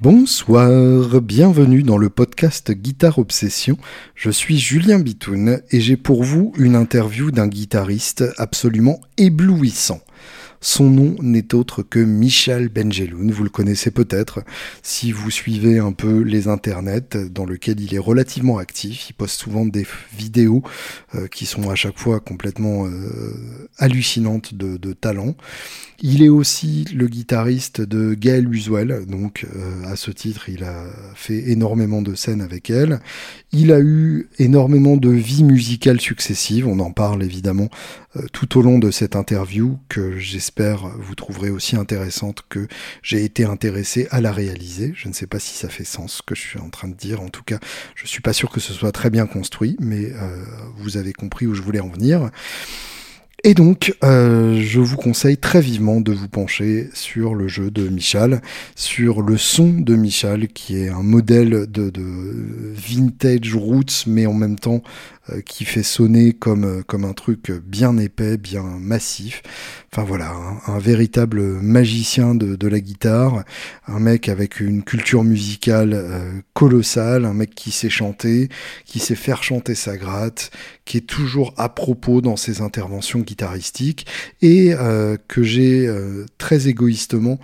Bonsoir, bienvenue dans le podcast Guitare Obsession. Je suis Julien Bitoun et j'ai pour vous une interview d'un guitariste absolument éblouissant. Son nom n'est autre que Michel Benjeloun. Vous le connaissez peut-être si vous suivez un peu les internets dans lesquels il est relativement actif. Il poste souvent des vidéos euh, qui sont à chaque fois complètement euh, hallucinantes de, talent. Il est aussi le guitariste de Gaël Usuel, donc euh, à ce titre, il a fait énormément de scènes avec elle. Il a eu énormément de vies musicales successives, on en parle évidemment tout au long de cette interview que j'espère vous trouverez aussi intéressante que j'ai été intéressé à la réaliser. Je ne sais pas si ça fait sens ce que je suis en train de dire, en tout cas, je suis pas sûr que ce soit très bien construit, mais euh, vous avez compris où je voulais en venir. Et donc, euh, je vous conseille très vivement de vous pencher sur le jeu de Michal, sur le son de Michal, qui est un modèle de, de vintage roots, mais en même temps euh, qui fait sonner comme, euh, comme un truc bien épais, bien massif. Enfin voilà, un, un véritable magicien de, de, la guitare, un mec avec une culture musicale euh, colossale, un mec qui sait chanter, qui sait faire chanter sa gratte, qui est toujours à propos dans ses interventions guitaristiques et euh, que j'ai euh, très égoïstement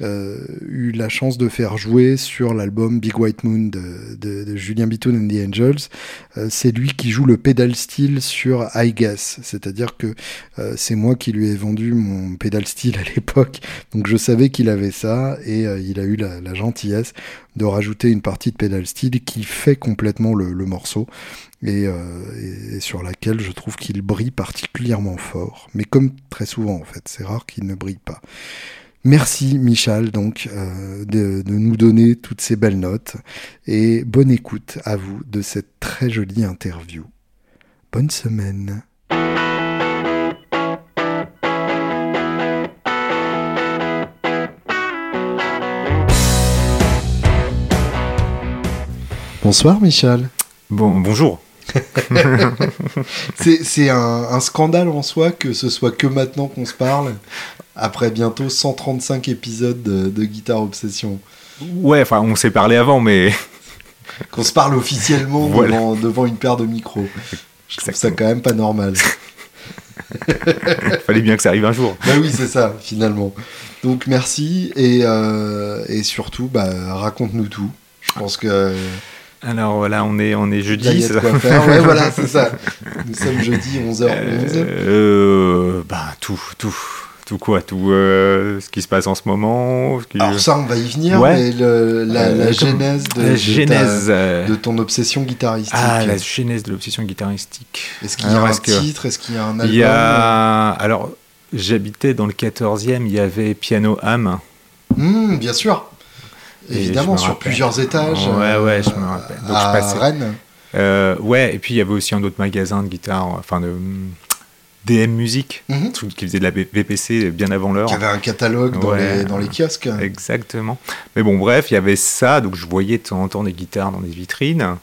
euh, eu la chance de faire jouer sur l'album Big White Moon de, de, de Julien Bitoun and the Angels. Euh, c'est lui qui joue le pedal steel sur I Guess, c'est-à-dire que euh, c'est moi qui lui ai vendu mon pedal steel à l'époque, donc je savais qu'il avait ça et euh, il a eu la, la, gentillesse de rajouter une partie de pedal steel qui fait complètement le, le morceau. Et, et, et, sur laquelle je trouve qu'il brille particulièrement fort, mais comme très souvent en fait, c'est rare qu'il ne brille pas. Merci Michal donc euh, de, de, nous donner toutes ces belles notes et bonne écoute à vous de cette très jolie interview. Bonne semaine. Bonsoir Michal. Bon, bonjour. c'est un, un, scandale en soi que ce soit que maintenant qu'on se parle, après bientôt 135 épisodes de, de Guitare Obsession. Ouais, enfin, on s'est parlé avant, mais. qu'on se parle officiellement voilà. devant, devant, une paire de micros. Je trouve ça quand même pas normal. Fallait bien que ça arrive un jour. Bah oui, c'est ça, finalement. Donc merci et, euh, et surtout, bah, raconte-nous tout. Je pense que. Alors voilà, on est, on est jeudi. Il y a de quoi faire. Ouais, voilà, c'est ça. Nous sommes jeudi 11h11. Euh, euh, bah, tout, tout. Tout quoi Tout euh, ce qui se passe en ce moment qui... Alors ça, on va y venir, ouais. mais le, la, la, genèse, de, la genèse de, ta, de, ton obsession guitaristique. Ah, la genèse de l'obsession guitaristique. Est-ce qu'il y a un est titre Est-ce qu'il y a un album Il y a... Alors, j'habitais dans le 14e, il y avait Piano Am. Mmh, bien sûr Évidemment, sur plusieurs étages. Ouais, ouais, je me rappelle. Donc, à je passais... Rennes euh, Ouais, et puis il y avait aussi un autre magasin de guitare, enfin de DM Music, mm -hmm. qui faisait de la VPC bien avant l'heure. Qui avait un catalogue dans, ouais, les, dans les kiosques. Exactement. Mais bon, bref, il y avait ça, donc je voyais de temps en temps des guitares dans des vitrines.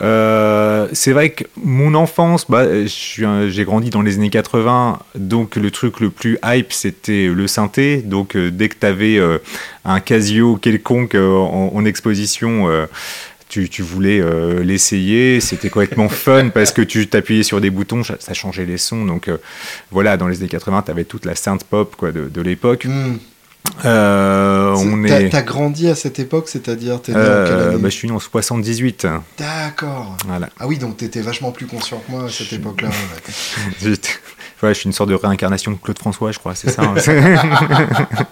Euh, c'est vrai que mon enfance, bah, j'ai grandi dans les années 80, donc le truc le plus hype c'était le synthé. Donc euh, dès que tu avais euh, un Casio quelconque en, en, exposition, tu, tu voulais euh, l'essayer, c'était complètement fun parce que tu t'appuyais sur des boutons, ça changeait les sons. Donc euh, voilà, dans les années 80, tu avais toute la synth pop quoi, de, de l'époque. Mm. Euh, on t'as, est... t'as grandi à cette époque, c'est-à-dire t'es né euh, en bah, Je suis né en 78. D'accord. Voilà. Ah oui, donc t'étais vachement plus conscient que moi à cette époque-là. Ouais. je suis une sorte de réincarnation de Claude François, je crois, c'est ça. Hein.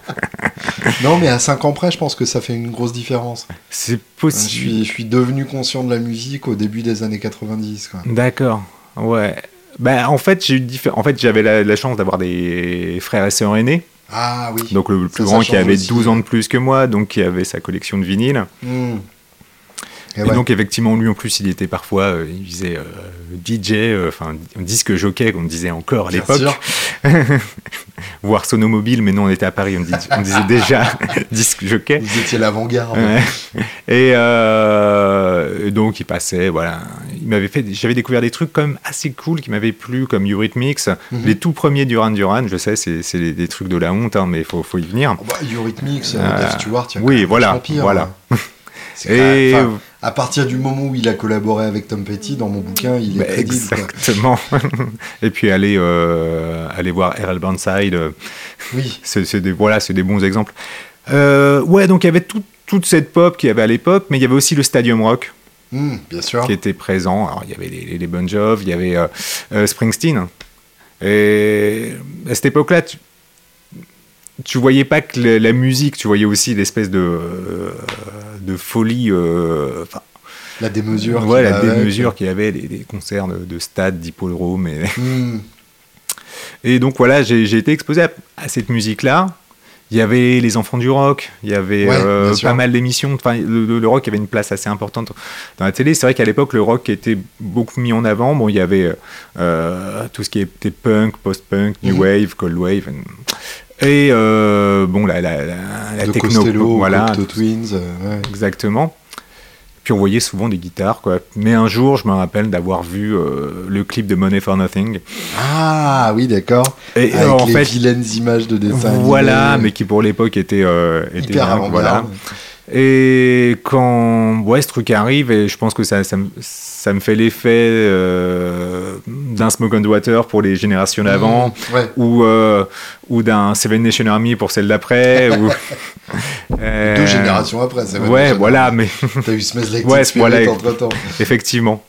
non, mais à 5 ans près, je pense que ça fait une grosse différence. C'est possible. Je suis, je suis devenu conscient de la musique au début des années 90. Quoi. D'accord, ouais. Bah, en fait, j'ai en fait, j'avais la, la chance d'avoir des frères et sœurs aînés. Ah oui. Donc le, plus ça, grand ça qui avait aussi. 12 ans de plus que moi, donc qui avait sa collection de vinyles. Mmh. Et, et ouais. donc effectivement, lui en plus, il était parfois, euh, il disait euh, DJ, enfin euh, disque jockey, qu'on disait encore à l'époque. Voire sonomobile, mais non, on était à Paris, on, dit, on disait déjà disque jockey. Vous étiez l'avant-garde. Ouais. Et donc il passait, voilà, il m'avait fait, j'avais découvert des trucs comme assez cool qui m'avaient plu, comme Eurythmics, Mhm. les tout premiers Duran Duran, je sais, c'est des trucs de la honte, hein, mais faut, faut y venir. Oh, bah, Eurythmics, Dave Stewart, il y a oui, quand même voilà, vachement pire, voilà. hein. Quand Et même- enfin, à partir du moment où il a collaboré avec Tom Petty, dans mon bouquin, il est Bah, crédible. exactement. et puis aller, euh, aller voir R.L. Burnside, Oui. c'est des, voilà, c'est des bons exemples. Euh, ouais, donc il y avait tout- toute cette pop qu'il y avait à l'époque, mais il y avait aussi le Stadium Rock Hmm, bien sûr. qui était présent. Alors il y avait les, les, Bon Jovi, il y avait euh, Springsteen. Et à cette époque-là, tu, tu voyais pas que la, la musique, tu voyais aussi l'espèce de, de folie. euh, La démesure. ouais, qu'il la démesure qu'il y avait, les, les concerts de, de stade, d'hippodrome. Et, Hmm, et donc voilà, j'ai été exposé à, à cette musique-là. Il y avait les enfants du rock, il y avait Ouais, euh, pas mal d'émissions. Enfin, le, rock avait une place assez importante dans la télé. C'est vrai qu'à l'époque, le rock était beaucoup mis en avant. Bon, il y avait euh, tout ce qui était punk, post-punk, new Mhm. wave, cold wave. Et euh, bon, la, la, la, la de techno. Costello, voilà, Cocteau Twins. euh, ouais. Exactement. Puis on voyait souvent des guitares, quoi. Mais un jour, je me rappelle d'avoir vu euh, le clip de Money for Nothing. Ah oui, d'accord. Et Avec en les fait, vilaines images de dessin. voilà, animé, mais qui pour l'époque était, euh, était hyper. Et quand ouais, ce truc arrive, et je pense que ça, ça, me, ça me fait l'effet euh, d'un Smoke and Water pour les générations d'avant, Ouais. ou, euh, ou d'un Seven Nation Army pour celle d'après. ou, euh, Deux générations après, ça va. Ouais, voilà, mais T'as eu Smells Like Ouais, voilà. entre temps. effectivement.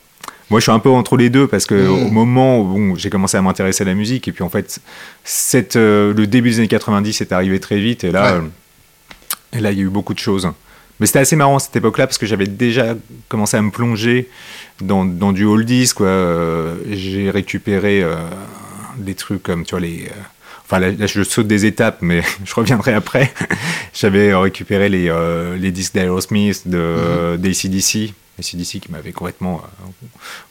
Moi, je suis un peu entre les deux parce que Mm. au moment où bon, j'ai commencé à m'intéresser à la musique, et puis en fait, cette, euh, le début des années 90 est arrivé très vite, et là, Ouais. et là, il y a eu beaucoup de choses. Mais c'était assez marrant cette époque-là parce que j'avais déjà commencé à me plonger dans, dans du oldies. Quoi. Euh, J'ai récupéré euh, des trucs comme, tu vois, les. euh, Enfin, là, là, je saute des étapes, mais je reviendrai après. J'avais récupéré les, euh, les disques d'Aerosmith, de, Mhm. d'ACDC. ACDC qui m'avait complètement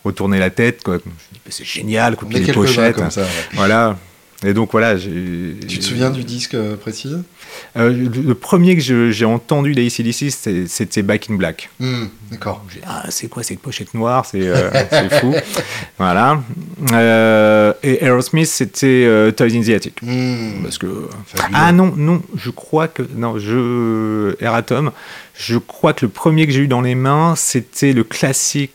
retourné la tête. Quoi. Je me suis dit, c'est génial, est les pochettes. comme ça. ouais. Voilà. Et donc voilà. Tu te souviens du disque précis? Euh, le, premier que j'ai entendu d'ACDC, c'était- c'était Back in Black. Hmm, D'accord. Ah, c'est quoi cette pochette noire C'est euh, fou. Voilà. Euh, et Aerosmith, c'était Toys in the Attic. Hmm, Parce que. fabuleux. Ah non, non, je crois que. Non, je. Eratom, je crois que le premier que j'ai eu dans les mains, c'était le classique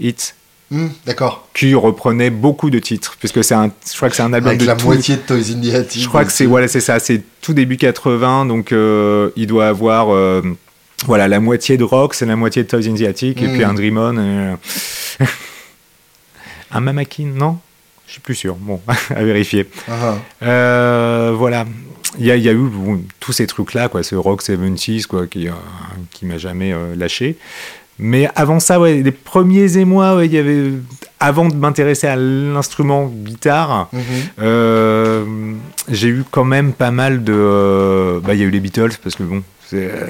Hit, Hmm, D'accord. qui reprenait beaucoup de titres. Puisque c'est un. Je crois que c'est un album Avec de la tout- moitié de Toys in the Attic. Je crois que c'est voilà, c'est ça, c'est tout début 80, donc euh, il doit avoir euh, voilà la moitié de rock, c'est la moitié de Toys in the Attic, et Mm. puis un Dream On, euh, un Mamakin, non? Je suis plus sûr. Bon, à vérifier. Ah, ah. Euh, voilà, il y, a- il y a eu bon, tous ces trucs là, quoi, ce rock 70s, quoi, qui qui m'a jamais lâché. Mais avant ça, ouais, les premiers émois, ouais, il y avait avant de m'intéresser à l'instrument guitare. Mhm. Euh, j'ai eu quand même pas mal de. euh, Bah, il y a eu les Beatles parce que bon, c'est. euh,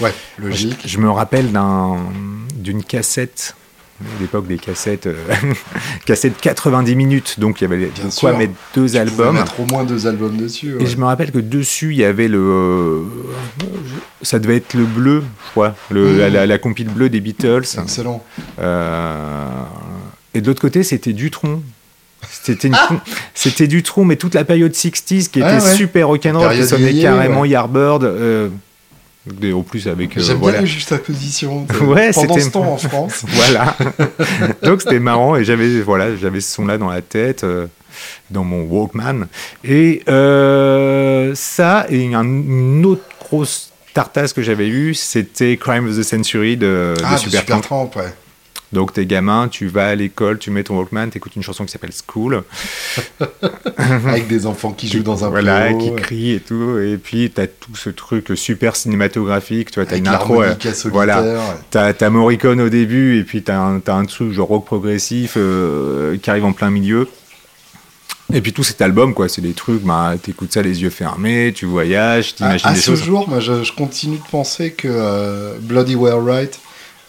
Ouais, je, logique. je me rappelle d'un d'une cassette. À l'époque des cassettes, euh, cassette 90 minutes, donc il y avait Bien de quoi sûr. mettre deux Tu albums. mettre au moins deux albums dessus. Et je me rappelle que dessus, il y avait le. euh, ça devait être le bleu, je crois. Le, Mmh. la, la, la compile bleue des Beatles. Excellent. Euh, et de l'autre côté, c'était Dutron. C'était une con- c'était Dutron, mais toute la période 60s qui était Ouais, ouais. super rock'n'roll, qui sonnait carrément ouais. Yardbird. Et en plus avec. euh, J'aime voilà. bien la juxtaposition. de- Ouais, Pendant ce temps en France. voilà. Donc c'était marrant et j'avais voilà, j'avais ce son-là dans la tête, euh, dans mon Walkman. Et euh, ça et un, une autre grosse tartasse que j'avais eue, c'était Crime of the Century de, Ah, de Supertramp. Supertramp, ouais. Donc t'es gamin, tu vas à l'école, tu mets ton Walkman, t'écoutes une chanson qui s'appelle School, Avec des enfants qui jouent dans un voilà, qui crient et tout, et puis t'as tout ce truc super cinématographique, tu vois, t'as une intro, euh, voilà. T'as, t'as Morricone au début et puis t'as un, t'as un truc genre rock progressif euh, qui arrive en plein milieu. Et puis tout cet album, quoi, c'est des trucs, bah, t'écoutes ça les yeux fermés, tu voyages, t'imagines à des ce jour, moi, je, je continue de penser que euh, Bloody Well Right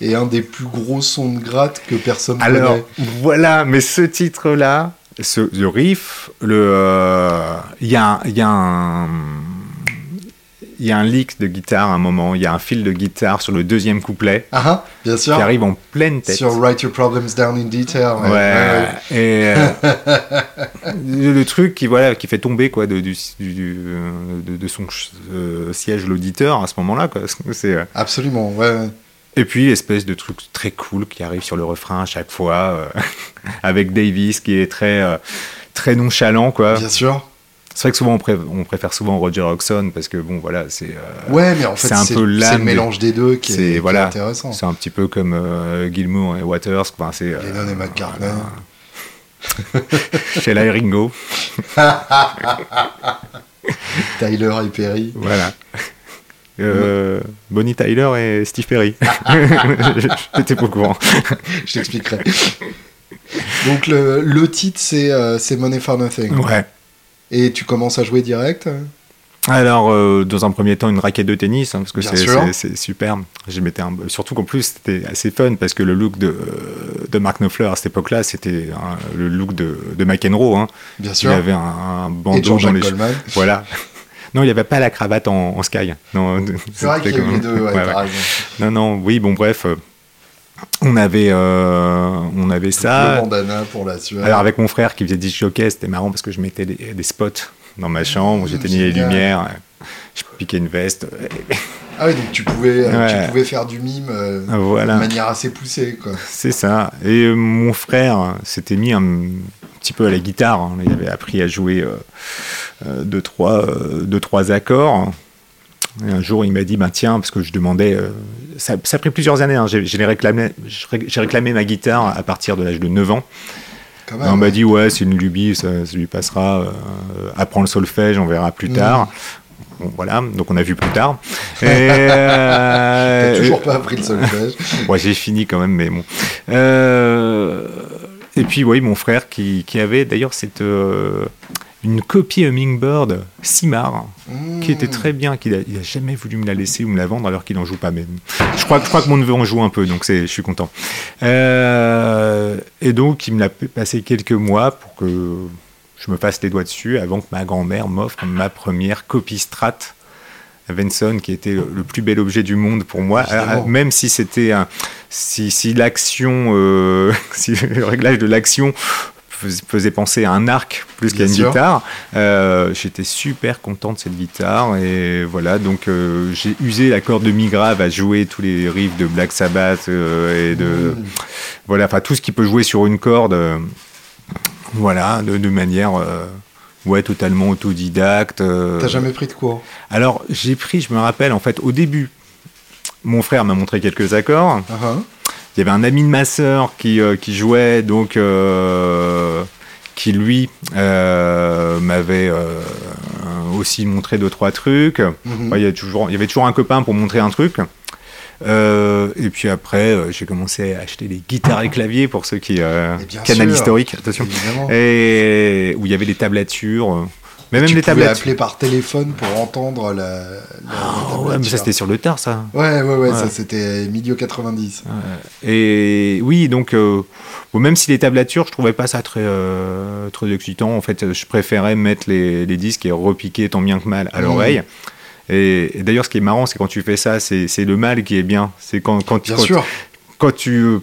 est un des plus gros sons de gratte que personne Alors connaît. voilà, mais ce titre-là, ce, le riff, euh, il y a, y a un, il y a un leak de guitare à un moment, il y a un fil de guitare sur le deuxième couplet Ah, ah, bien sûr. qui arrive en pleine tête. Sur Write Your Problems Down in Detail. Ouais, ouais. et euh, le truc qui voilà qui fait tomber quoi de, du, du- de, de son euh, siège l'auditeur à ce moment-là quoi. C'est euh, Absolument, ouais. Et puis espèce de truc très cool qui arrive sur le refrain à chaque fois euh, avec Davis qui est très euh, très nonchalant quoi. Bien sûr. C'est vrai que souvent on, pré- on préfère souvent Roger Hodgson parce que bon voilà c'est euh, Ouais, mais en fait, c'est un peu le mélange des deux qui est, qui intéressant. c'est un petit peu comme euh, Gilmour et Waters enfin, c'est Lennon et McCartney. Sheila et Ringo Tyler et Perry. Voilà. Euh, Bonnie Tyler et Steve Perry. J'étais pas au courant. Je t'expliquerai. Donc, le, le titre, c'est euh, Money for Nothing. Ouais. Et tu commences à jouer direct Alors, euh, dans un premier temps, une raquette de tennis, hein, parce que c'est- super. Mettais un... Surtout qu'en plus, c'était assez fun, parce que le look de, de Mark Knopfler à cette époque-là, c'était hein, le look de, de McEnroe. Hein. Bien Il sûr. avait un, un Et bandeau dans les Goldman. Voilà. Non, il n'y avait pas la cravate en, en sky. Non, C'est vrai qu'il y a eu les deux, ouais, Ouais, ouais. Non, non, oui, bon, bref. euh, on avait, euh, on avait Le ça. bandana pour la sueur. Alors avec mon frère qui faisait disc jockey, c'était marrant parce que je mettais des, des spots dans ma chambre, Mmh, j'éteignais les lumières, je piquais une veste. Ah oui, donc tu pouvais, euh, Ouais. tu pouvais faire du mime euh, de Voilà, manière assez poussée, quoi. c'est ça. Et euh, mon frère s'était mis un petit peu à la guitare. hein. Il avait appris à jouer euh, deux, trois, deux, trois accords. Et un jour, il m'a dit, bah, tiens, parce que je demandais, ça, ça a pris plusieurs années, hein. j'ai j'ai réclamé, j'ai réclamé ma guitare à partir de l'âge de 9 ans. Même. on m'a dit ouais c'est une lubie, ça, ça lui passera. Euh, apprends le solfège, on verra plus Mm. tard. Bon, voilà, donc on a vu plus tard. Et, euh, toujours pas appris le solfège. ouais, j'ai fini quand même, mais bon. Euh, et puis oui, mon frère qui, qui avait d'ailleurs cette euh, une copie Hummingbird Simar qui était très bien, qu'il a, il a jamais voulu me la laisser ou me la vendre alors qu'il en joue pas même. Je crois, je crois que mon neveu en joue un peu, donc c'est, je suis content. Et donc il me l'a passé quelques mois pour que je me fasse les doigts dessus avant que ma grand-mère m'offre ma première copie Strat. Venson, qui était le plus bel objet du monde pour moi, même si c'était un, si, si l'action, euh, si le réglage de l'action fais- faisait penser à un arc plus qu'à une sûr. guitare. Euh, J'étais super content de cette guitare et voilà donc euh, j'ai usé la corde de mi grave à jouer tous les riffs de Black Sabbath euh, et de Mmh. voilà enfin tout ce qui peut jouer sur une corde voilà de, de manière euh, ouais totalement autodidacte. euh. T'as jamais pris de cours? Alors j'ai pris je me rappelle en fait au début mon frère m'a montré quelques accords. Ah, ah. Il y avait un ami de ma sœur qui, euh, qui jouait, donc qui lui euh, m'avait euh, aussi montré deux trois trucs. Mhm. Ouais, y a toujours, il y avait toujours un copain pour montrer un truc. Euh, et puis après, euh, j'ai commencé à acheter des guitares et claviers pour ceux qui euh, Et canal sûr. historique, attention, Évidemment. et où il y avait des tablatures, euh, mais même tu pouvais tablatures. appeler par téléphone pour entendre la. la- Ah, ouais, mais ça c'était sur le tard, ça. Ouais, ouais, ouais, Ouais. ça c'était milieu 90. Et oui, donc, euh, bon, même si les tablatures, je trouvais pas ça très, euh, très excitant. En fait, je préférais mettre les, les disques et repiquer tant bien que mal à Mmh. Et, et d'ailleurs, ce qui est marrant, c'est quand tu fais ça, c'est le mal qui est bien. C'est quand, quand, Bien quand, sûr. quand tu,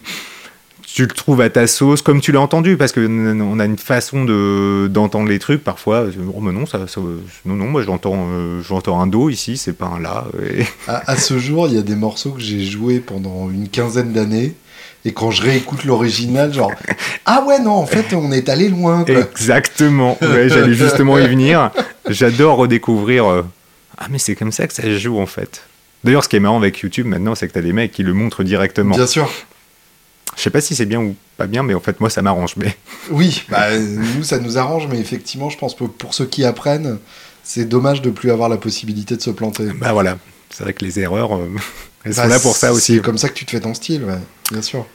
tu le trouves à ta sauce, comme tu l'as entendu, parce que on a une façon de d'entendre les trucs parfois. Oh, mais non, ça, ça- non, non, moi j'entends, euh, j'entends un do ici, c'est pas un la. Et- À, à ce jour, il y a des morceaux que j'ai joués pendant une quinzaine d'années. Et quand je réécoute l'original, genre, ah ouais, non, en fait, on est allé loin. Quoi. Exactement. Ouais, J'allais justement y venir. J'adore redécouvrir. euh, Ah, mais c'est comme ça que ça se joue en fait. D'ailleurs, ce qui est marrant avec YouTube maintenant, c'est que tu as des mecs qui le montrent directement. Bien sûr. Je sais pas si c'est bien ou pas bien, mais en fait, moi, ça m'arrange. Mais Oui, bah, nous, ça nous arrange, mais effectivement, je pense que pour ceux qui apprennent, c'est dommage de plus avoir la possibilité de se planter. bah voilà. C'est vrai que les erreurs, euh, elles Bah, sont là pour ça aussi. C'est comme ça que tu te fais ton style, ouais, bien sûr.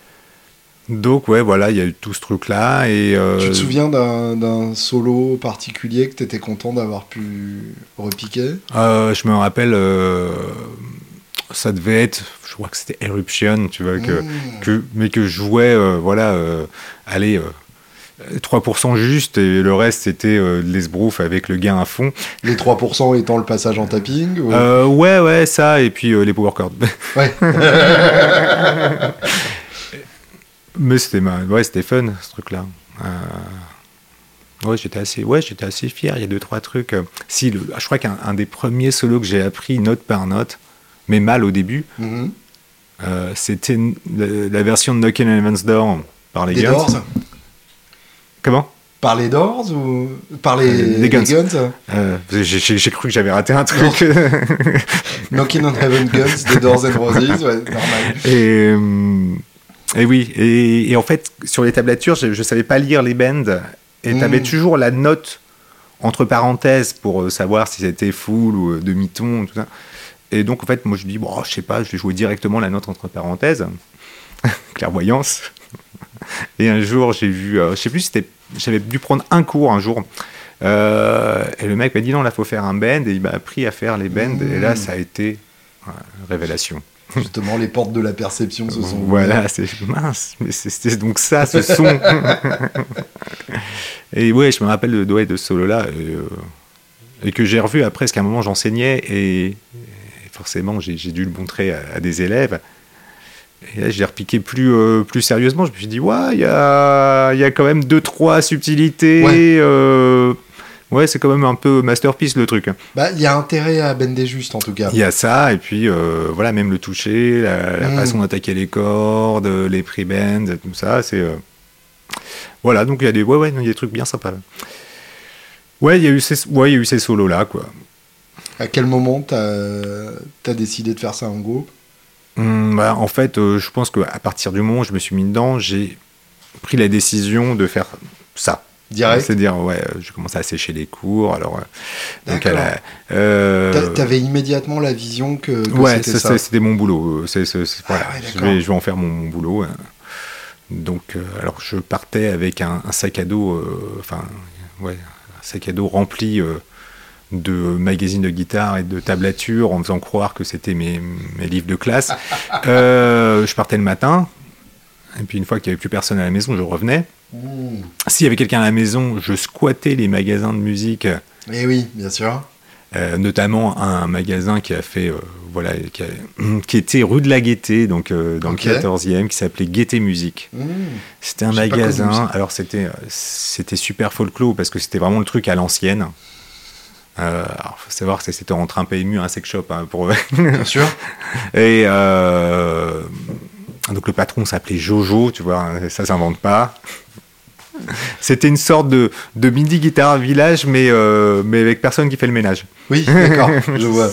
Donc, ouais, voilà, il y a eu tout ce truc-là. Et, euh, Tu te souviens d'un solo particulier que tu étais content d'avoir pu repiquer? Euh, Je me rappelle, euh, ça devait être, je crois que c'était Eruption, tu vois, que, Mmh. que, mais que je jouais, voilà, allez, euh, 3% juste et le reste c'était euh, l'esbrouf avec le gain à fond. Les 3% étant le passage en tapping ou... Euh, ouais, ouais, ça et puis euh, les power chords. Ouais. Mais c'était ma... ouais, c'était fun ce truc-là. Ouais, j'étais assez, ouais, j'étais assez fier. Il y a deux trois trucs. Si, le... je crois qu'un un des premiers solos que j'ai appris note par note, mais mal au début, Mhm. c'était la, la version de Knockin' on Heaven's Door par les Des Guns. Doors Comment? Par les Doors ou par les, Les les Guns. Guns? Euh, j'ai, cru que j'avais raté un truc. Knocking on Heaven Guns, des Doors and Roses, ouais, normal. Et, euh, et oui, et, et en fait, sur les tablatures, je ne savais pas lire les bends. Et tu avais toujours la note entre parenthèses pour euh, savoir si c'était full ou euh, demi-ton, tout ça. Et donc, en fait, moi, je dis, bon, je sais pas, je vais jouer directement la note entre parenthèses. Clairvoyance. Et un jour, j'ai vu, euh, je sais plus c'était, j'avais dû prendre un cours un jour. Euh, et le mec m'a dit, non, là, faut faire un bend. Et il m'a appris à faire les bends. Et là, Mm. ça a été révélation. Justement, les portes de la perception se sont Voilà, c'est mince, mais c'était donc ça, ce son. et ouais, je me rappelle de, ouais, de ce solo-là, et, euh, et que j'ai revu après, parce qu'à un moment j'enseignais, et, et forcément j'ai dû le montrer à, à des élèves. Et là, je l'ai repiqué plus, euh, plus sérieusement. Je me suis dit, ouais, il y a, il y a quand même deux, trois subtilités. Ouais. euh, ouais, c'est quand même un peu masterpiece le truc. Bah, il y a intérêt à bender juste en tout cas. Il y a ça, et puis euh, voilà, même le toucher, la, la Mm. façon d'attaquer les cordes, les pre-bends, tout ça, c'est. euh, Voilà, donc il y a des, ouais, ouais, il y a des trucs bien sympas. Ouais, il y a eu ces, ouais, il y a eu ces solos-là, quoi. À quel moment t'as as décidé de faire ça en groupe? Hum, bah, en fait, euh, je pense qu'à partir du moment où je me suis mis dedans, j'ai pris la décision de faire ça. Direct C'est-à-dire, ouais, euh, j'ai commencé à sécher les cours, alors. euh, donc, euh, T'a- T'avais immédiatement la vision que, que ouais, c'était c'est- mon boulot. C'est, c'est- c'est- voilà, ouais, je, vais, je vais en faire mon, mon boulot. Donc, alors je partais avec un, un sac à dos, enfin, ouais, un sac à dos rempli de magazines de guitare et de tablatures en faisant croire que c'était mes, mes livres de classe. Euh, je partais le matin. Et puis une fois qu'il n'y avait plus personne à la maison, je revenais. Mmh. S'il y avait quelqu'un à la maison, je squattais les magasins de musique Eh oui, bien sûr. euh, notamment un magasin qui a fait, euh, voilà, qui, a- qui était rue de la Gaîté, donc euh, dans le 14e, qui s'appelait Gaîté Musique. Mmh. C'était un magasin, alors c'était c'était super folklore parce que c'était vraiment le truc à l'ancienne. Euh, alors, faut savoir que c'était entre un PMU et un sex shop hein, pour Bien sûr. et donc le patron s'appelait Jojo, tu vois, hein, ça s'invente pas. C'était une sorte de, de mini guitare village, mais, euh, mais avec personne qui fait le ménage. Oui, d'accord, je vois.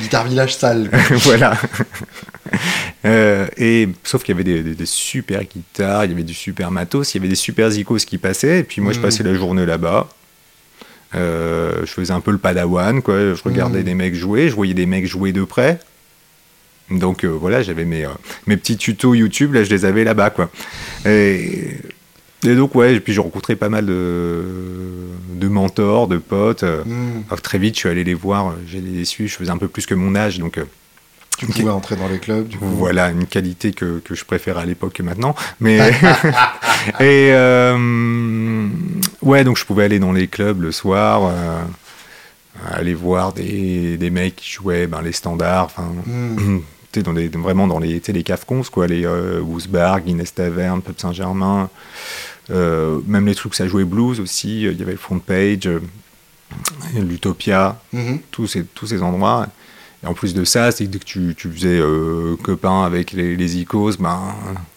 Guitare village sale. voilà. Euh, et sauf qu'il y avait des, des- des super guitares, il y avait du super matos, il y avait des super zikos qui passaient. Et puis moi, je Mm. passais la journée là-bas. Euh, je faisais un peu le padawan, quoi. Je regardais Mm. des mecs jouer, je voyais des mecs jouer de près. Donc euh, voilà, j'avais mes, mes petits tutos YouTube, là, je les avais là-bas, quoi. Et, et donc, ouais, et puis j'ai rencontré pas mal de, de mentors, de potes. Euh, Mmh. alors, très vite, je suis allé les voir, j'ai les su, je faisais un peu plus que mon âge, donc euh, Tu pouvais entrer dans les clubs, du coup. voilà une qualité que, que je préfère à l'époque que maintenant. Mais et euh, ouais, donc je pouvais aller dans les clubs le soir, euh, aller voir des, des mecs qui jouaient ben, les standards, enfin. Tu sais, dans les, vraiment dans les, les cafcons, quoi, les euh, Woosbar, Guinness Tavern, Pub Saint-Germain, euh, même les trucs, ça jouait blues aussi, il y avait le Front Page, euh, l'Utopia, Mhm. tous ces, tous ces endroits. Et en plus de ça, c'est que dès que tu, tu faisais euh, copain avec les, les icos, ben,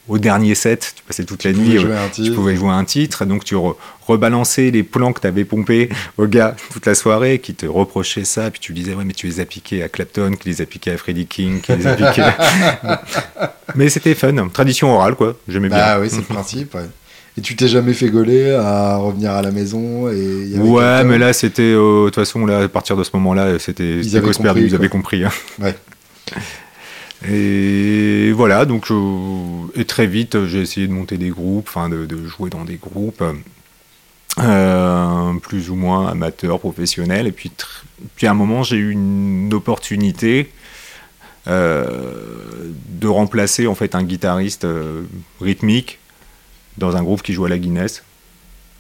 au dernier set, tu passais toute la Tu nuit, pouvais euh, tu pouvais jouer un titre, donc tu re- rebalançais les plans que tu avais pompés au gars toute la soirée, qui te reprochaient ça, puis tu disais, ouais, mais tu les as piqués à Clapton, qui les a piqués à Freddie King, qui les a piqués. mais c'était fun, tradition orale, quoi, j'aimais Bah bien. oui, c'est le principe, ouais. Et tu t'es jamais fait gauler à revenir à la maison et il y avait Ouais, mais là, c'était, euh, de toute façon, là, à partir de ce moment-là, c'était Ils avaient compris, ils avaient compris. hein. Ouais. Et voilà, donc euh, et très vite j'ai essayé de monter des groupes, enfin de, de jouer dans des groupes euh, plus ou moins amateurs, professionnels. Et puis, puis à un moment j'ai eu une opportunité euh, de remplacer en fait un guitariste rythmique dans un groupe qui joue à la Guinness.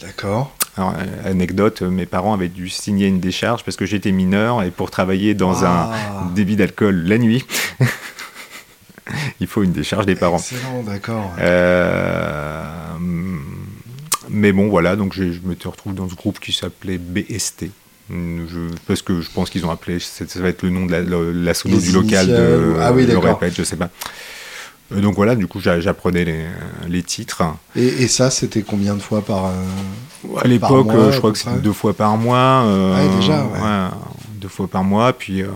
D'accord. Alors, anecdote, mes parents avaient dû signer une décharge parce que j'étais mineur et pour travailler dans Ah. un débit d'alcool la nuit, il faut une décharge des parents. Excellent, d'accord. Euh, mais bon, voilà, donc je, je me retrouve dans ce groupe qui s'appelait BST. Je- parce que je pense qu'ils ont appelé, ça ça va être le nom de la, la, du local de ah oui, le répète, je sais pas. Euh, donc voilà, du coup, j'a- j'apprenais les, les titres. Et, et ça, c'était combien de fois par. euh, À l'époque, euh, je crois que c'était deux fois par mois. euh, Ouais, déjà, ouais. deux fois par mois, puis euh,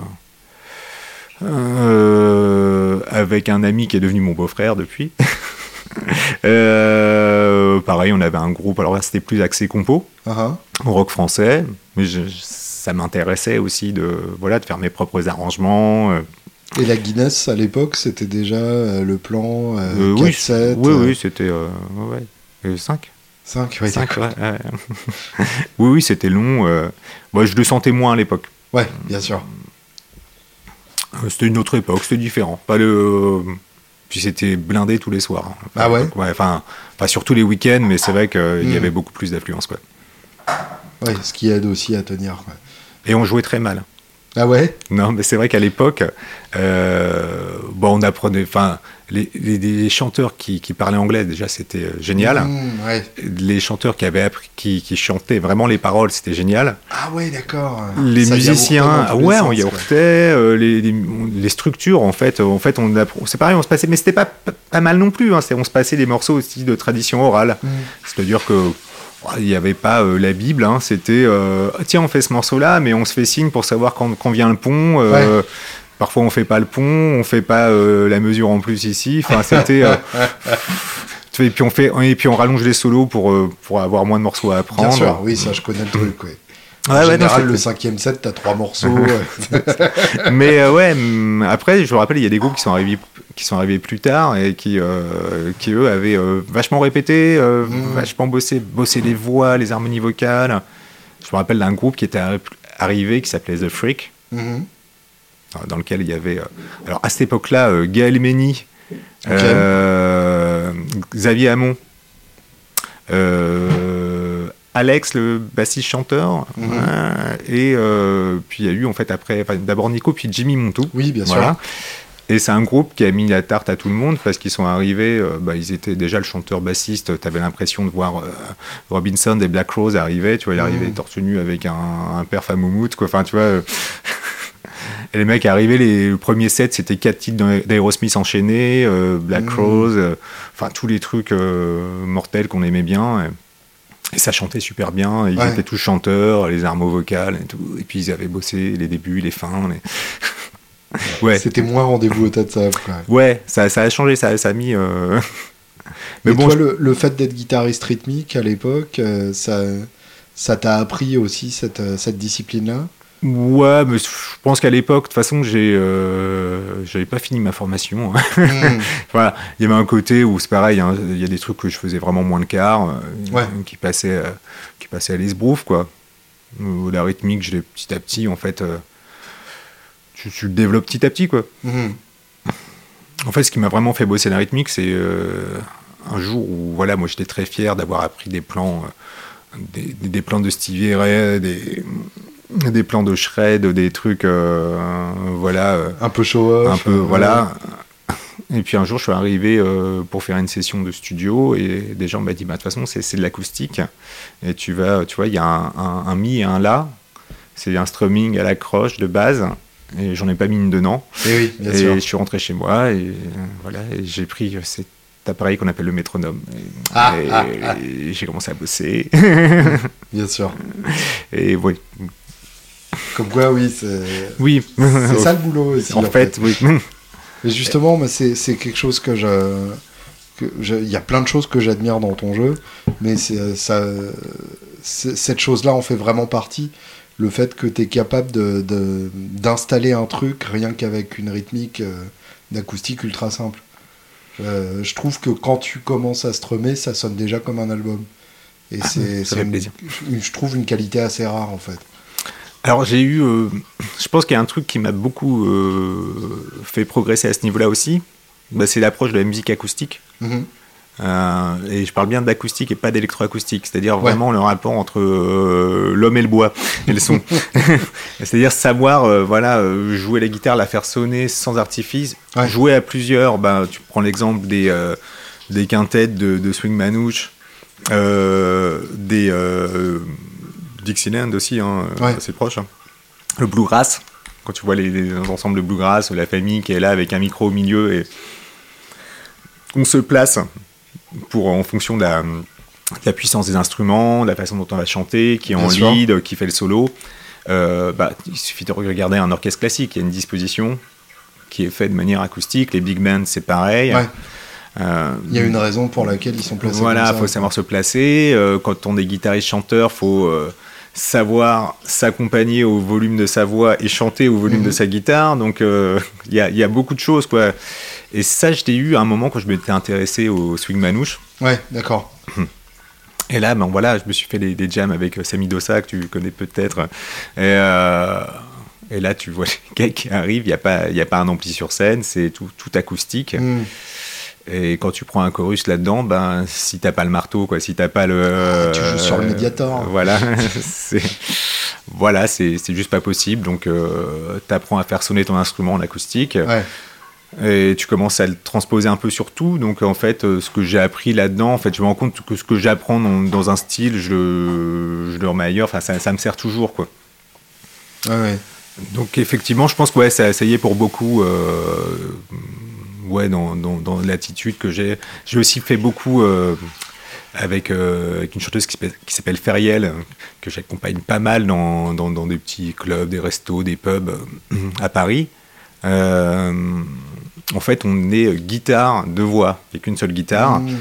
euh, avec un ami qui est devenu mon beau-frère depuis. Pareil, on avait un groupe. Alors là, c'était plus axé compo, au rock français, mais je- ça m'intéressait aussi de voilà de faire mes propres arrangements. Euh, Et la Guinness, à l'époque, c'était déjà euh, le plan euh, 4, oui, 7, oui, oui, c'était euh, ouais, ouais. 5 5, oui, Cinq, d'accord. ouais, ouais. oui, oui, c'était long. euh. Moi, je le sentais moins à l'époque. Ouais, bien sûr. Euh, C'était une autre époque, c'était différent. Pas le. Puis c'était blindé tous les soirs. hein. Ah ouais? Enfin, enfin, surtout les week-ends, mais c'est vrai qu'il y avait beaucoup plus d'affluence. Quoi. Ouais, ce qui aide aussi à tenir. quoi. Et on jouait très mal. Ah ouais? Non, mais c'est vrai qu'à l'époque, euh, bon, on apprenait. Enfin, les, les- les chanteurs qui, qui parlaient anglais, déjà, c'était euh, génial. Mmh, ouais. Les chanteurs qui avaient appris, qui, qui chantaient vraiment les paroles, c'était génial. Ah ouais, d'accord. les Ça musiciens, ouais, on yaourtait, euh, les, les, structures, en fait, en fait, on c'est pareil, on se passait, mais c'était pas, pas, pas mal non plus. Hein, c'est- on se passait des morceaux aussi de tradition orale, Mmh. c'est-à-dire que il n'y avait pas euh, la Bible, hein, c'était euh, tiens, on fait ce morceau-là, mais on se fait signe pour savoir quand, quand vient le pont. euh, Parfois, on fait pas le pont, on fait pas la mesure en plus ici. Enfin, c'était. et puis on fait, et puis on rallonge les solos pour pour avoir moins de morceaux à apprendre. Bien sûr, oui, ça je connais le truc. Ouais. En Ouais, non, général, c'était- le cinquième set, t'as trois morceaux. Mais euh, ouais, après, je me rappelle, il y a des groupes qui sont arrivés, qui sont arrivés plus tard et qui, euh, qui eux, avaient euh, vachement répété, Mm. vachement bossé, bossé les voix, les harmonies vocales. Je me rappelle d'un groupe qui était arri- arrivé qui s'appelait The Freak, Mhm. euh, dans lequel il y avait. alors à cette époque-là, Gaël Mény, Ok. euh, Xavier Hamon. euh, Alex, le bassiste chanteur, Mhm. et euh, puis il y a eu en fait après, enfin, d'abord Nico, puis Jimmy Montou. Oui, bien sûr. Et c'est un groupe qui a mis la tarte à tout le monde parce qu'ils sont arrivés, euh, bah, ils étaient déjà le chanteur bassiste, tu avais l'impression de voir euh, Robinson des Black Rose arriver, tu vois, il arrivait Mhm. torse nu avec un, un perf à moumoute, quoi, enfin tu vois. euh, Et les mecs arrivaient, les, le premier set c'était quatre titres d'A- d'Aerosmith enchaînés, Black Mhm. Rose, enfin tous les trucs mortels qu'on aimait bien. Et, et ça chantait super bien, ils Ouais. étaient tous chanteurs, les armes vocales et tout. Et puis ils avaient bossé les débuts, les fins. les- ouais, C'était moins rendez-vous au tas de sable. Ouais, ça, ça a changé, ça, ça a mis. euh, Mais Mais bon, toi, je- le, le fait d'être guitariste rythmique à l'époque, euh, ça ça t'a appris aussi cette, euh, cette discipline-là? Ouais, mais je pense qu'à l'époque, de toute façon, j'ai, euh, j'avais pas fini ma formation. hein. Mhm. voilà, il y avait un côté où c'est pareil, hein, il y a des trucs que je faisais vraiment moins le quart, euh, Ouais. qui passaient, euh, qui passaient à l'esbrouf, quoi. La rythmique, je l'ai petit à petit, en fait, tu, tu le développes petit à petit, quoi. Mhm. En fait, ce qui m'a vraiment fait bosser la rythmique, c'est un jour où, voilà, moi, j'étais très fier d'avoir appris des plans, des, des- des plans de Stevie Ray, des, des plans de shred, des trucs, euh, voilà. euh, Un peu show-off. un peu, euh, voilà. Et puis un jour, je suis arrivé pour faire une session de studio et des gens m'ont dit, bah, de toute façon, c'est de l'acoustique. Et tu vas, tu vois, il y a un, un- un mi et un la. C'est un strumming à la croche de base. Et j'en ai pas mis une dedans. Et oui, bien et sûr. je suis rentré chez moi et voilà, j'ai pris euh, cet appareil qu'on appelle le métronome. Ah, ah, ah. et j'ai commencé à bosser. Bien sûr. et oui, Comme quoi, oui, c'est oui. c'est ça le boulot aussi. en fait, oui. Et justement, c'est quelque chose que je. Il y a plein de choses que j'admire dans ton jeu, mais ça, cette chose-là en fait vraiment partie. Le fait que tu es capable d'installer de, un truc rien qu'avec une rythmique euh, d'acoustique ultra simple. Euh, je trouve que quand tu commences à strummer, ça sonne déjà comme un album. Et c'est ça c'est je trouve une qualité assez rare en fait. Alors j'ai eu, euh, je pense qu'il y a un truc qui m'a beaucoup euh, fait progresser à ce niveau-là aussi, bah, c'est l'approche de la musique acoustique. Mhm. Euh, et je parle bien d'acoustique et pas d'électroacoustique, c'est-à-dire vraiment le rapport entre l'homme et le bois et le son. c'est-à-dire savoir voilà, jouer la guitare, la faire sonner sans artifice, jouer à plusieurs. Ben, tu prends l'exemple des, des quintettes de, de swing manouche, des Dixieland aussi, hein, assez proche. Hein. Le bluegrass, quand tu vois les, les ensembles de bluegrass, la famille qui est là avec un micro au milieu et on se place pour, en fonction de la, puissance des instruments, de la façon dont on va chanter, qui est en lead, qui fait le solo. Euh, bah, il suffit de regarder un orchestre classique, il y a une disposition qui est faite de manière acoustique. Les big bands, c'est pareil. Euh, il y a une raison pour laquelle ils sont placés. Voilà, il faut savoir se placer. Euh, quand on est guitariste chanteur, faut savoir s'accompagner au volume de sa voix et chanter au volume de mhm. sa guitare. Donc il y, y, a beaucoup de choses quoi. Et ça, je l'ai eu à un moment quand je m'étais intéressé au swing manouche. Ouais, d'accord. Et là, ben voilà, je me suis fait des, jams avec euh, Sami Dossa, que tu connais peut-être. Et, euh, et, là, tu vois les gars qui arrivent, il n'y a, pas, a pas un ampli sur scène, c'est tout, tout, acoustique. Hmm. Et quand tu prends un chorus là-dedans, ben, si t'as pas le marteau, quoi, si t'as pas le. Ah, tu joues sur le médiator. voilà, c'est voilà, c'est juste pas possible. Donc, euh, tu apprends à faire sonner ton instrument en acoustique. Ouais et tu commences à le transposer un peu sur tout. Donc en fait, euh, ce que j'ai appris là-dedans, en fait, je me rends compte que ce que j'apprends dans, un style, je le, je le remets ailleurs. Enfin, ça, ça, me sert toujours, quoi. ouais. Donc effectivement, je pense que ouais, ça, ça y est pour beaucoup. Euh, ouais, dans, dans, dans l'attitude que j'ai. J'ai aussi fait beaucoup. Euh, avec, avec, une chanteuse qui, s'appelle Feriel, que j'accompagne pas mal dans, dans, dans, des petits clubs, des restos, des pubs à Paris. Euh, en fait, on est guitare de voix, a qu'une seule guitare. Mmh.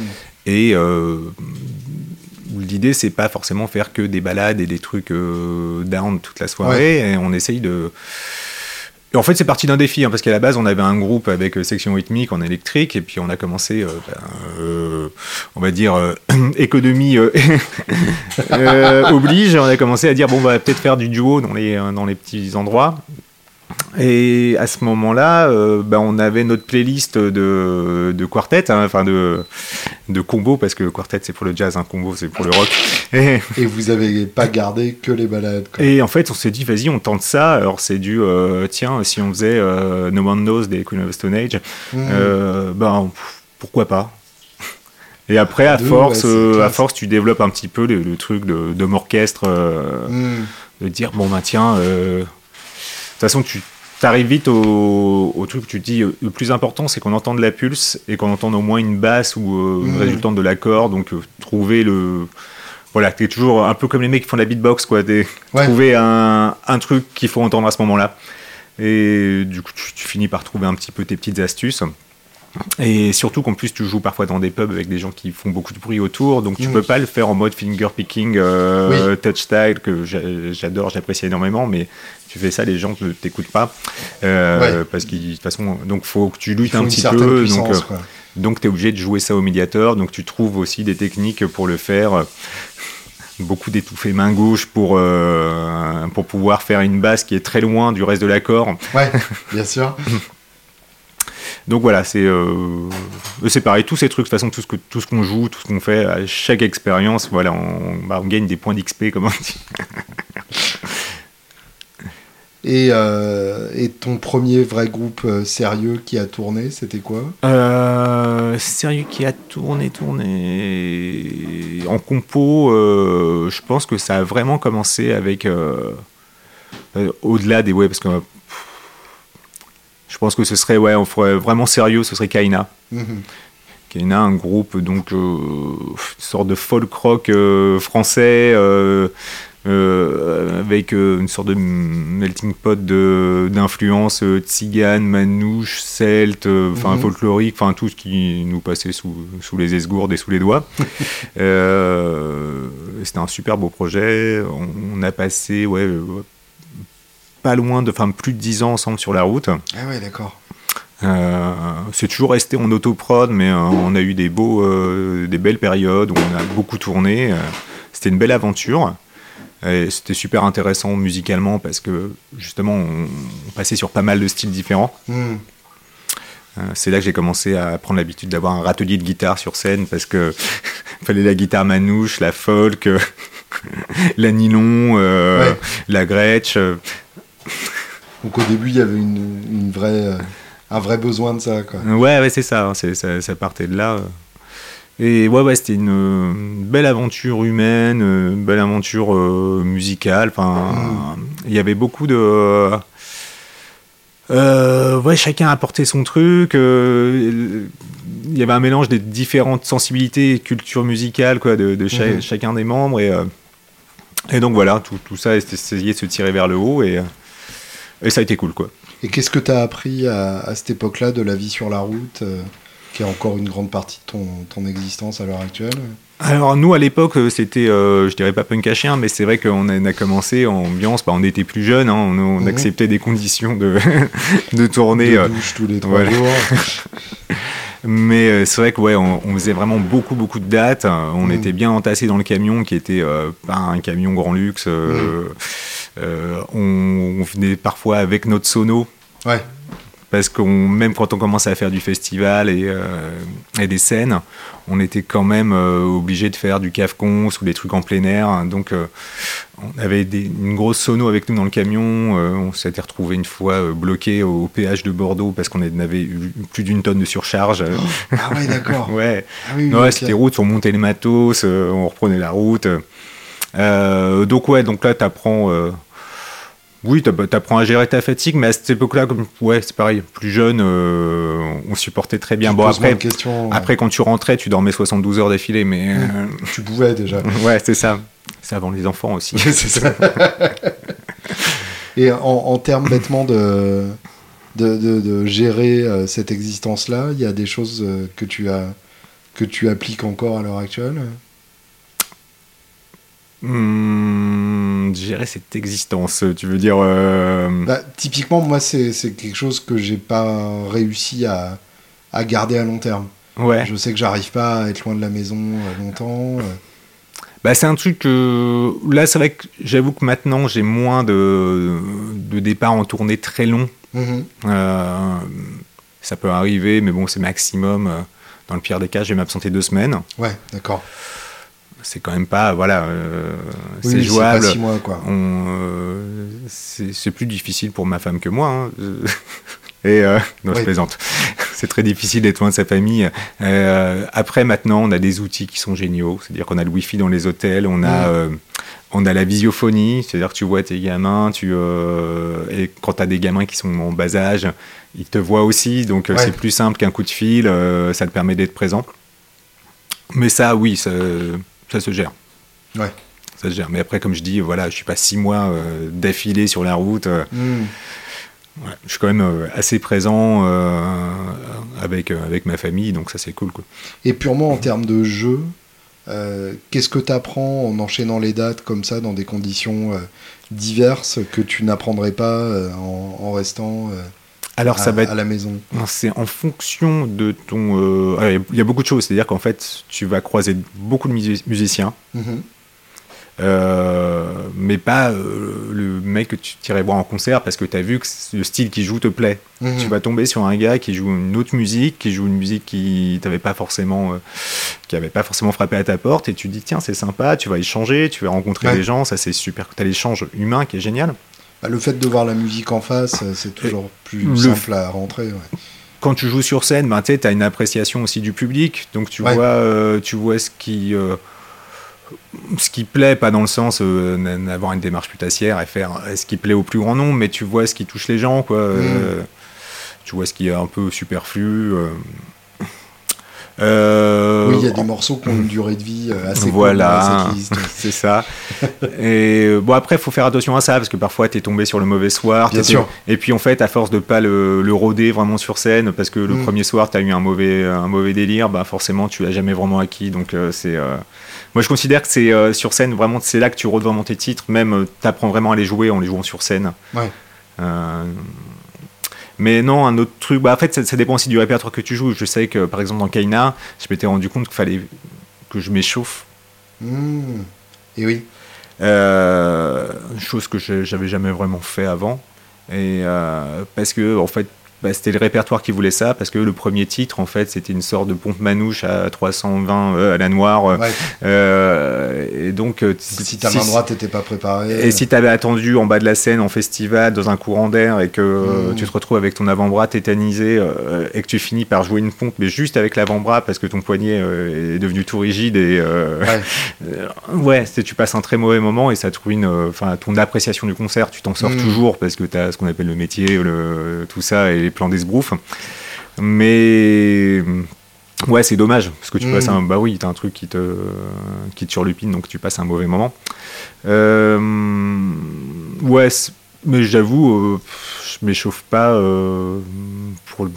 Et euh, l'idée, c'est pas forcément faire que des balades et des trucs euh, down toute la soirée. Et on essaye de. En fait, c'est parti d'un défi, hein, parce qu'à la base, on avait un groupe avec section rythmique en électrique, et puis on a commencé, ben, on va dire, économie oblige, on a commencé à dire, bon, on va peut-être faire du duo dans les, dans les petits endroits. Et à ce moment-là, euh, ben, on avait notre playlist de, de quartet, hein, enfin de, de combo, parce que quartet c'est pour le jazz, un combo c'est pour le rock. Et, vous avez pas gardé que les balades. Et en fait, on s'est dit, vas-y, on tente ça. Alors c'est du, euh, tiens, si on faisait euh, No One Knows des Queen of Stone Age, mmh. ben pourquoi pas? Et après, à force, à force, tu développes un petit peu le, truc de, de orchestre, mmh. de dire bon ben tiens, de toute façon, tu arrives vite au, truc, tu te dis, le plus important, c'est qu'on entende la pulse et qu'on entende au moins une basse ou euh, une mmh. résultante de l'accord. Donc, euh, trouver le. Voilà, tu es toujours un peu comme les mecs qui font la beatbox, quoi. Trouver un, truc qu'il faut entendre à ce moment-là. Et du coup, tu, finis par trouver un petit peu tes petites astuces. Et surtout qu'en plus, tu joues parfois dans des pubs avec des gens qui font beaucoup de bruit autour, donc tu mmh. peux pas le faire en mode finger picking, euh, touch style, que j'adore, j'apprécie énormément, mais tu fais ça, les gens ne t'écoutent pas. Euh, parce que de toute façon, donc faut que tu luttes un petit peu. donc, euh, donc tu es obligé de jouer ça au médiateur. Donc tu trouves aussi des techniques pour le faire. Beaucoup d'étouffer main gauche pour, pour pouvoir faire une basse qui est très loin du reste de l'accord. Ouais, bien sûr. Donc voilà, c'est euh, c'est pareil, tous ces trucs, de toute façon, tout ce qu'on tout ce qu'on joue, tout ce qu'on fait, à chaque expérience, voilà, on, bah, on, gagne des points d'XP, comme on dit. Et, euh, et, ton premier vrai groupe euh, sérieux qui a tourné, c'était quoi? Sérieux qui a tourné, tourné. En compo, je pense que ça a vraiment commencé avec. Au-delà des. Ouais, parce que je pense que ce serait, ouais, on ferait vraiment sérieux, ce serait Kaina. Mhm. Kaina, un groupe, donc, euh, une sorte de folk rock euh, français, euh, avec une sorte de melting pot d'influence tzigane, manouche, celte, enfin mhm. folklorique, enfin tout ce qui nous passait sous, sous les esgourdes et sous les doigts. C'était un super beau projet. On, on a passé, ouais, pas loin de, enfin plus de 10 ans ensemble sur la route. Ah ouais, d'accord. Euh, c'est toujours resté en autoprod, mais euh, on a eu des, beaux, euh, des belles périodes où on a beaucoup tourné. c'était une belle aventure. C'était super intéressant musicalement parce que justement on, passait sur pas mal de styles différents. Hmm. c'est là que j'ai commencé à prendre l'habitude d'avoir un râtelier de guitare sur scène parce que fallait la guitare manouche, la folk, la nylon, la gretsch. Donc au début, il y avait une, vraie, un vrai besoin de ça. Quoi. Ouais, ouais c'est ça, hein, ça, ça, partait de là. Et ouais, ouais c'était une, belle aventure humaine, une belle aventure euh, musicale. Enfin, il y avait beaucoup de. Euh, ouais, chacun apportait son truc. Euh, il y avait un mélange des différentes sensibilités et cultures musicales quoi, de, mhm. chacun des membres. Et, et donc voilà, tout, tout ça, essayer de se tirer vers le haut. Et, et ça a été cool. quoi. Et qu'est-ce que tu as appris à, à cette époque-là de la vie sur la route qui est encore une grande partie de ton, ton existence à l'heure actuelle alors nous à l'époque euh, c'était, euh, je dirais pas punk à chien, mais c'est vrai qu'on a, commencé en ambiance, bah, on était plus jeunes, hein, on, mhm. acceptait des conditions de, de tourner. De euh, tous les trois jours. mais c'est vrai que ouais, on, faisait vraiment beaucoup beaucoup de dates. On mhm. était bien entassés dans le camion qui était pas un camion grand luxe. Mhm. on, venait parfois avec notre sono. Ouais parce que même quand on commençait à faire du festival et, euh, et des scènes, on était quand même euh, obligé de faire du cafcon ou des trucs en plein air. Donc euh, on avait une grosse sono avec nous dans le camion. on s'était retrouvé une fois bloqué au, péage de Bordeaux parce qu'on avait eu plus d'une tonne de surcharge. ah ouais, d'accord. ouais. Ah c'était route, on montait les matos, on reprenait la route. donc ouais, donc là, tu apprends oui, tu apprends à gérer ta fatigue, mais à cette époque-là, ouais, c'est pareil. Plus jeune, euh, on supportait très bien. bon, après, après, quand tu rentrais, tu dormais 72 heures d'affilée, mais. Euh, tu pouvais déjà. ouais, c'est ça. C'est avant les enfants aussi. c'est ça. Et en, termes bêtement de, de, de, gérer euh, cette existence-là, il y a des choses que tu, as, que tu appliques encore à l'heure actuelle? Hmm, gérer cette existence, tu veux dire euh, bah, Typiquement, moi, c'est quelque chose que j'ai pas réussi à, à, garder à long terme. Ouais. Je sais que j'arrive pas à être loin de la maison euh, longtemps. Euh. Bah, c'est un truc que. Là, c'est vrai que j'avoue que maintenant, j'ai moins de, de départs en tournée très longs. Mhm. ça peut arriver, mais bon, c'est maximum. Dans le pire des cas, je vais m'absenter deux semaines. Ouais, d'accord c'est quand même pas voilà euh, c'est jouable. six mois, quoi. Euh, c'est plus difficile pour ma femme que moi hein. et euh, non je plaisante. C'est très difficile d'être loin de sa famille. Après maintenant on a des outils qui sont géniaux. C'est à dire qu'on a le wifi dans les hôtels on a on a la visiophonie. C'est-à-dire que tu vois tes gamins tu et quand tu as des gamins qui sont en bas âge ils te voient aussi. Donc c'est plus simple qu'un coup de fil ça te permet d'être présent. Mais ça oui ça ça se gère. Ouais. Ça se gère. Mais après, comme je dis, voilà, je suis pas six mois euh, d'affilée sur la route. Euh, hmm. je suis quand même euh, assez présent avec, avec ma famille, donc ça c'est cool. Quoi. Et purement en termes de jeu, qu'est-ce que tu apprends en enchaînant les dates comme ça dans des conditions diverses que tu n'apprendrais pas en, en, restant alors, ça va être, à la maison C'est en fonction de ton. Euh, il y a beaucoup de choses. C'est-à-dire qu'en fait, tu vas croiser beaucoup de musiciens. Mhm. Euh, mais pas euh, le mec que tu irais voir en concert parce que tu as vu que le style qui joue te plaît. Mhm. Tu vas tomber sur un gars qui joue une autre musique, qui joue une musique qui t'avait pas forcément, qui avait pas forcément frappé à ta porte, et tu te dis tiens c'est sympa, tu vas échanger, tu vas rencontrer des gens, ça c'est super. Tu as l'échange humain qui est génial. Bah, le fait de voir la musique en face, euh, c'est toujours plus simple à rentrer. Quand tu joues sur scène, ben, tu as une appréciation aussi du public. Donc tu, vois, euh, tu vois ce qui, euh, ce qui plaît, pas dans le sens d'avoir une démarche putassière et faire ce qui plaît au plus grand nombre, mais tu vois ce qui touche les gens. Quoi. Mm. tu vois ce qui est un peu superflu. Euh, oui, il y a des morceaux qui ont une durée de vie euh, assez Voilà, c'est ça. et euh, bon, après, il faut faire attention à ça parce que parfois, tu es tombé sur le mauvais soir. Bien sûr. Et puis, en fait, à force de pas le, le rôder vraiment sur scène, parce que le mm. premier soir, tu as eu un mauvais, un mauvais délire, bah forcément, tu l'as jamais vraiment acquis. Donc, c'est. Moi, je considère que c'est sur scène, vraiment, c'est là que tu rôdes vraiment tes titres. Même, tu apprends vraiment à les jouer en les jouant sur scène. Ouais. Mais non, un autre truc, bah, en fait, ça, dépend aussi du répertoire que tu joues. Je sais que, par exemple, dans Kaina, je m'étais rendu compte qu'il fallait que je m'échauffe. Mmh. Et oui. Euh, chose que j'avais jamais vraiment fait avant. Et euh, parce que, en fait, bah, c'était le répertoire qui voulait ça, parce que le premier titre, en fait, c'était une sorte de pompe manouche à 320 euh, à la noire. Euh, et donc, euh, si ta main droite n'était pas préparée. Et si tu avais attendu en bas de la scène, en festival, dans un courant d'air, et que hmm. tu te retrouves avec ton avant-bras tétanisé, et que tu finis par jouer une pompe, mais juste avec l'avant-bras, parce que ton poignet est devenu tout rigide, et ouais, tu passes un très mauvais moment, et ça te ruine enfin ton appréciation du concert. Tu t'en sors hmm. toujours, parce que tu as ce qu'on appelle le métier, le, tout ça, et plans d'esbrouf. Mais ouais, c'est dommage parce que tu passes un bah oui, t'as un truc qui te qui te surlupine, donc tu passes un mauvais moment. Euh, ouais, mais j'avoue, euh, je m'échauffe pas euh, pour,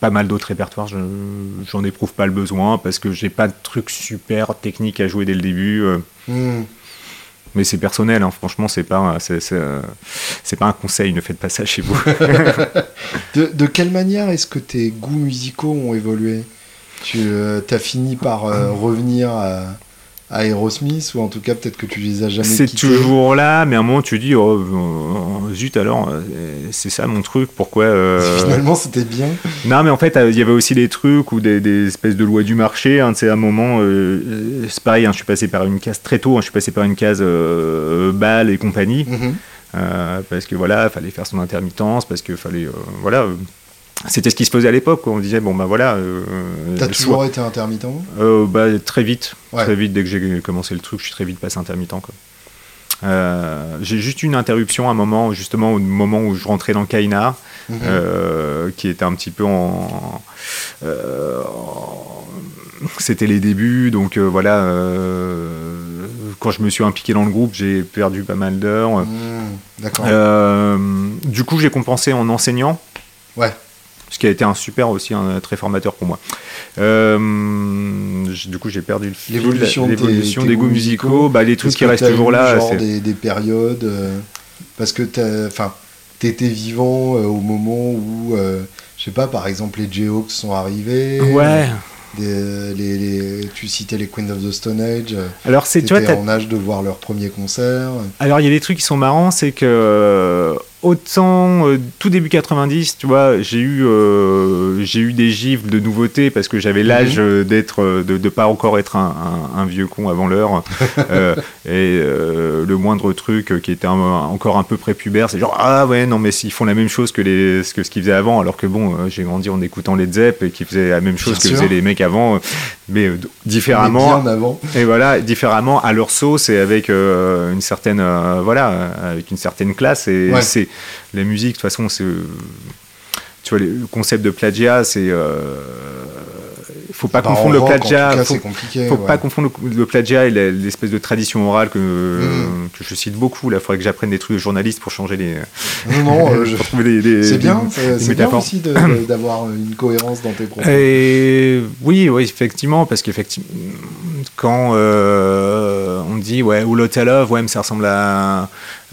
pas mal d'autres répertoires. J'en éprouve pas le besoin parce que j'ai pas de truc super technique à jouer dès le début. Hmm mais c'est personnel, hein. franchement, c'est pas, c'est, pas un conseil, ne faites pas ça chez vous. de, quelle manière est-ce que tes goûts musicaux ont évolué? Tu euh, as fini par euh, revenir à, Aerosmith ou en tout cas peut-être que tu les as jamais C'est toujours là, mais à un moment tu dis oh, oh zut alors euh, c'est ça mon truc pourquoi euh, Finalement c'était bien. Non mais en fait il y avait aussi des trucs ou des, espèces de lois du marché. Hein, à un moment euh, c'est pareil, hein, je suis passé par une case très tôt, hein, je suis passé par une case balle et compagnie. Mhm. parce que voilà, fallait faire son intermittence, parce que fallait voilà c'était ce qui se faisait à l'époque. On disait, bon, ben voilà. Euh, T'as toujours été intermittent? Euh, bah, Très vite. Très vite, dès que j'ai commencé le truc, je suis très vite passé intermittent. Euh, j'ai juste eu une interruption à un moment, justement, au moment où je rentrais dans Kaina, mhm. qui était un petit peu en. C'était les débuts, donc voilà. quand je me suis impliqué dans le groupe, j'ai perdu pas mal d'heures. D'accord. du coup, j'ai compensé en enseignant. Ouais ce qui a été un super aussi, un très formateur pour moi. Euh, du coup, j'ai perdu le fil. L'évolution des, goûts musicaux, bah, les trucs qui restent toujours là. Genre des, des, périodes, euh, parce que tu étais vivant euh, au moment où, je sais pas, par exemple, les Jayhawks sont arrivés. Ouais. les, tu citais les Queens of the Stone Age. Alors c'est tu vois, en âge de voir leur premier concert. Alors il y a des trucs qui sont marrants, c'est que autant euh, tout début 90, tu vois, j'ai eu euh, j'ai eu des gifles de nouveautés parce que j'avais l'âge mhm. euh, d'être de, de pas encore être un, vieux con avant l'heure et le moindre truc qui était encore un peu prépubère, c'est genre ah ouais non mais s'ils font la même chose que les que ce qu'ils faisaient avant alors que bon j'ai grandi en écoutant les Zepp et qui faisaient la même chose que faisaient les mecs avant mais différemment avant. et voilà différemment à leur sauce et avec une certaine voilà avec une certaine classe et c'est la musique, de toute façon, c'est. Tu vois, le concept de plagiat, c'est. Euh, faut pas confondre le plagiat. faut, faut pas confondre le, plagiat et l'espèce de tradition orale que, mm. que je cite beaucoup. Là, il faudrait que j'apprenne des trucs de journaliste pour changer les. Non, non, euh, c'est bien. C'est bien aussi d'avoir une cohérence dans tes propos. Et oui, oui, effectivement, parce qu'effectivement, quand euh, on dit ouais, ou Love, ouais, mais ça ressemble à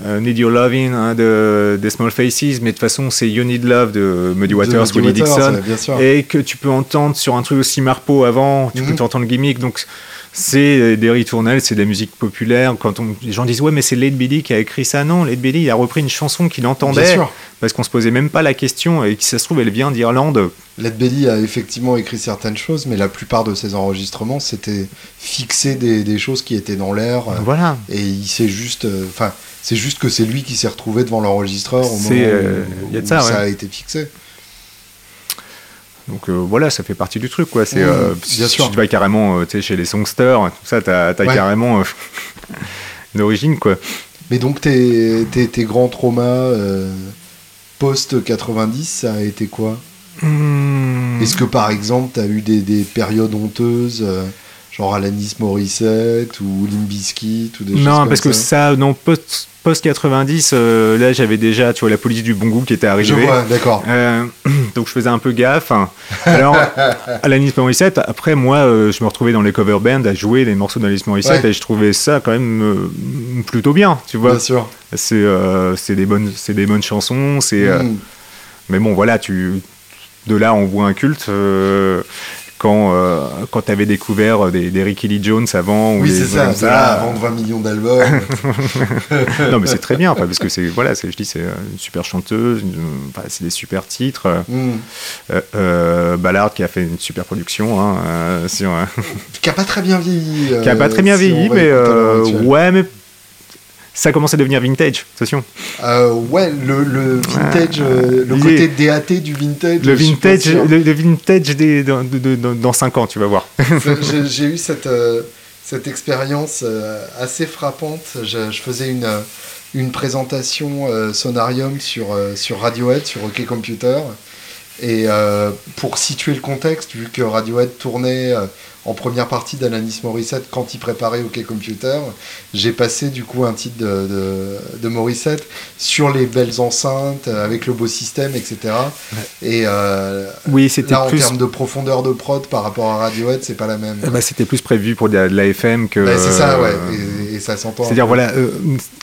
Need Your Loving hein, de, des Small Faces, mais de toute façon, c'est You Need Love de Muddy Waters, Willie Dixon, et que tu peux entendre sur un truc aussi marpeau avant, tu peux mhm. entendre gimmick, donc c'est des ritournelles, c'est de la musique populaire. Quand on, les gens disent ouais mais c'est Led Billy qui a écrit ça, non, Led Billy il a repris une chanson qu'il entendait parce qu'on se posait même pas la question et qui ça se trouve elle vient d'Irlande. Led Belly a effectivement écrit certaines choses, mais la plupart de ses enregistrements c'était fixer des, choses qui étaient dans l'air. Voilà. Et il s'est juste, euh, enfin c'est juste que c'est lui qui s'est retrouvé devant l'enregistreur au moment euh, où, ça, a été fixé. Donc euh, voilà, ça fait partie du truc, quoi. C'est, euh, bien sûr. tu vas carrément chez les songsters, tout ça, t'as as carrément une origine, quoi. Mais donc tes, tes, grands traumas post-90, ça a été quoi? Hmm. Est-ce que par exemple, t'as eu des, des périodes honteuses genre Alanis Morissette ou Limbiskit ou des non, Non, parce que ça, non, post, post 90, euh, là j'avais déjà, tu vois, la police du bon goût qui était arrivée. d'accord. Euh, donc je faisais un peu gaffe. Alors, Alanis Morissette, après moi, euh, je me retrouvais dans les cover bands à jouer les morceaux d'Alanis Morissette et je trouvais ça quand même plutôt bien, tu vois. Bien sûr. C'est c'est des bonnes, c'est des bonnes chansons, c'est. Mm. mais bon, voilà, tu de là on voit un culte quand, euh, quand tu avais découvert des, des, Ricky Lee Jones avant. Oui, c'est ça, ça. avant 20 millions d'albums. non, mais c'est très bien, parce que c'est, voilà, je dis, c'est une super chanteuse, c'est des super titres. Mm. Euh, Ballard qui a fait une super production. Hein, qui a pas très bien vieilli. qui a pas très bien vieilli, mais ouais, mais ça commence à devenir vintage, attention. Euh, ouais, le, le vintage, euh, le côté DAT du vintage. Le vintage, le, vintage des, dans, dans, 5 ans, tu vas voir. J'ai eu cette, euh, cette expérience assez frappante. Je, je faisais une, une présentation Sonarium sur, sur Radiohead, sur OK Computer. Et pour situer le contexte, vu que Radiohead tournait en première partie d'Alanis Morissette quand il préparait OK Computer. J'ai passé du coup un titre de, de, Morissette sur les belles enceintes avec le beau système, etc. Et euh, oui, c'était là en termes de profondeur de prod par rapport à Radiohead, c'est pas la même. Bah, c'était plus prévu pour de la, FM que. Bah, c'est ça, ouais. Et, ça s'entend. C'est-à-dire voilà, euh,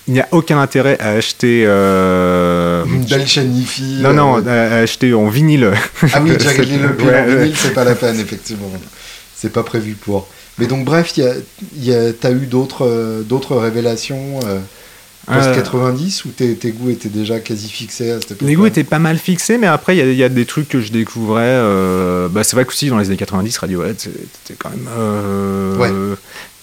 il n'y a aucun intérêt à acheter euh, une belle chaîne hi Non, non, à acheter en vinyle. Ah oui, Jack le pire en vinyle, c'est pas la peine effectivement c'est pas prévu pour. Mais donc, bref, tu as eu d'autres euh, d'autres révélations euh, post-90 ou tes, tes, goûts étaient déjà quasi fixés à cette époque Les goûts étaient pas mal fixés, mais après, il y, a des trucs que je découvrais. Euh, bah, c'est vrai qu'aussi, dans les années 90, Radiohead, c'était quand même. Ouais.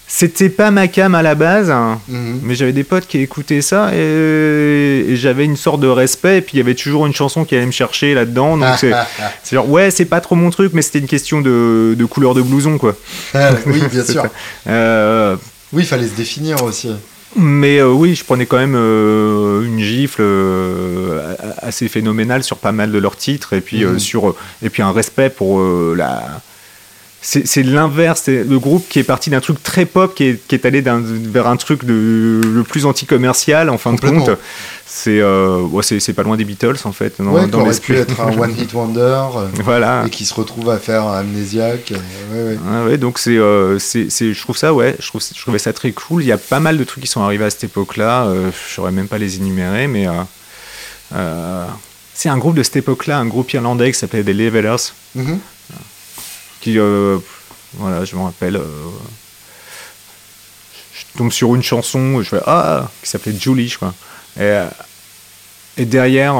C'était pas ma cam à la base, hein. mhm. mais j'avais des potes qui écoutaient ça et, j'avais une sorte de respect. Et puis il y avait toujours une chanson qui allait me chercher là-dedans. Donc c'est genre, ouais, c'est pas trop mon truc, mais c'était une question de, de, couleur de blouson, quoi. Ah, oui, bien sûr. Euh, oui, il fallait se définir aussi. Mais euh, oui, je prenais quand même euh, une gifle assez phénoménale sur pas mal de leurs titres et puis, mhm. sur, et puis un respect pour la c'est l'inverse. C'est le groupe qui est parti d'un truc très pop, qui est, qui est allé vers un truc de, le plus anti-commercial, en fin de compte. C'est euh, c'est pas loin des Beatles, en fait. Dans, ouais, aurait pu être un One Hit Wonder. Euh, voilà. Et qui se retrouve à faire Amnésiaque. Ouais, ouais. Ah donc, euh, c'est, je trouve ça, ouais, je, trouve, je trouvais ça très cool. Il y a pas mal de trucs qui sont arrivés à cette époque-là. Euh, je saurais même pas les énumérer, mais. c'est un groupe de cette époque-là, un groupe irlandais qui s'appelait The Levelers. Mm-hmm. Euh, voilà, je me rappelle, euh, je tombe sur une chanson, je fais ah, qui s'appelait Julie, je crois. Et, euh, et derrière,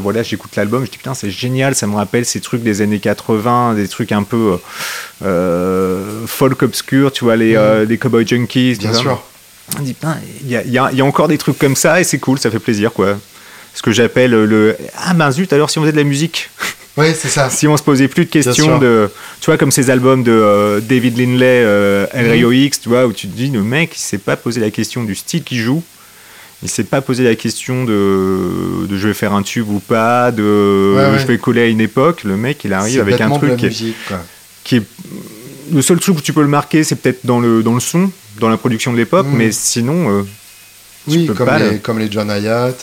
voilà, j'écoute l'album, je dis putain, c'est génial, ça me rappelle ces trucs des années 80, des trucs un peu folk obscur, tu vois, les, mmh. Cowboy Junkies. Bien sûr. On dit putain, il y a, y a, encore des trucs comme ça et c'est cool, ça fait plaisir, quoi. Ce que j'appelle le. Ah ben zut, alors si on faisait de la musique oui, c'est ça. Si on se posait plus de questions de, tu vois, comme ces albums de euh, David Lindley, euh, El mhm. X, tu vois, où tu te dis, le mec, il s'est pas posé la question du style qu'il joue. Il s'est pas posé la question de, de, je vais faire un tube ou pas, de je vais coller à une époque. Le mec, il arrive avec un truc qui, est, le seul truc où tu peux le marquer, c'est peut-être dans le dans le son, dans la production de l'époque, mhm. mais sinon. Euh, oui, comme, les, comme les John Hayat,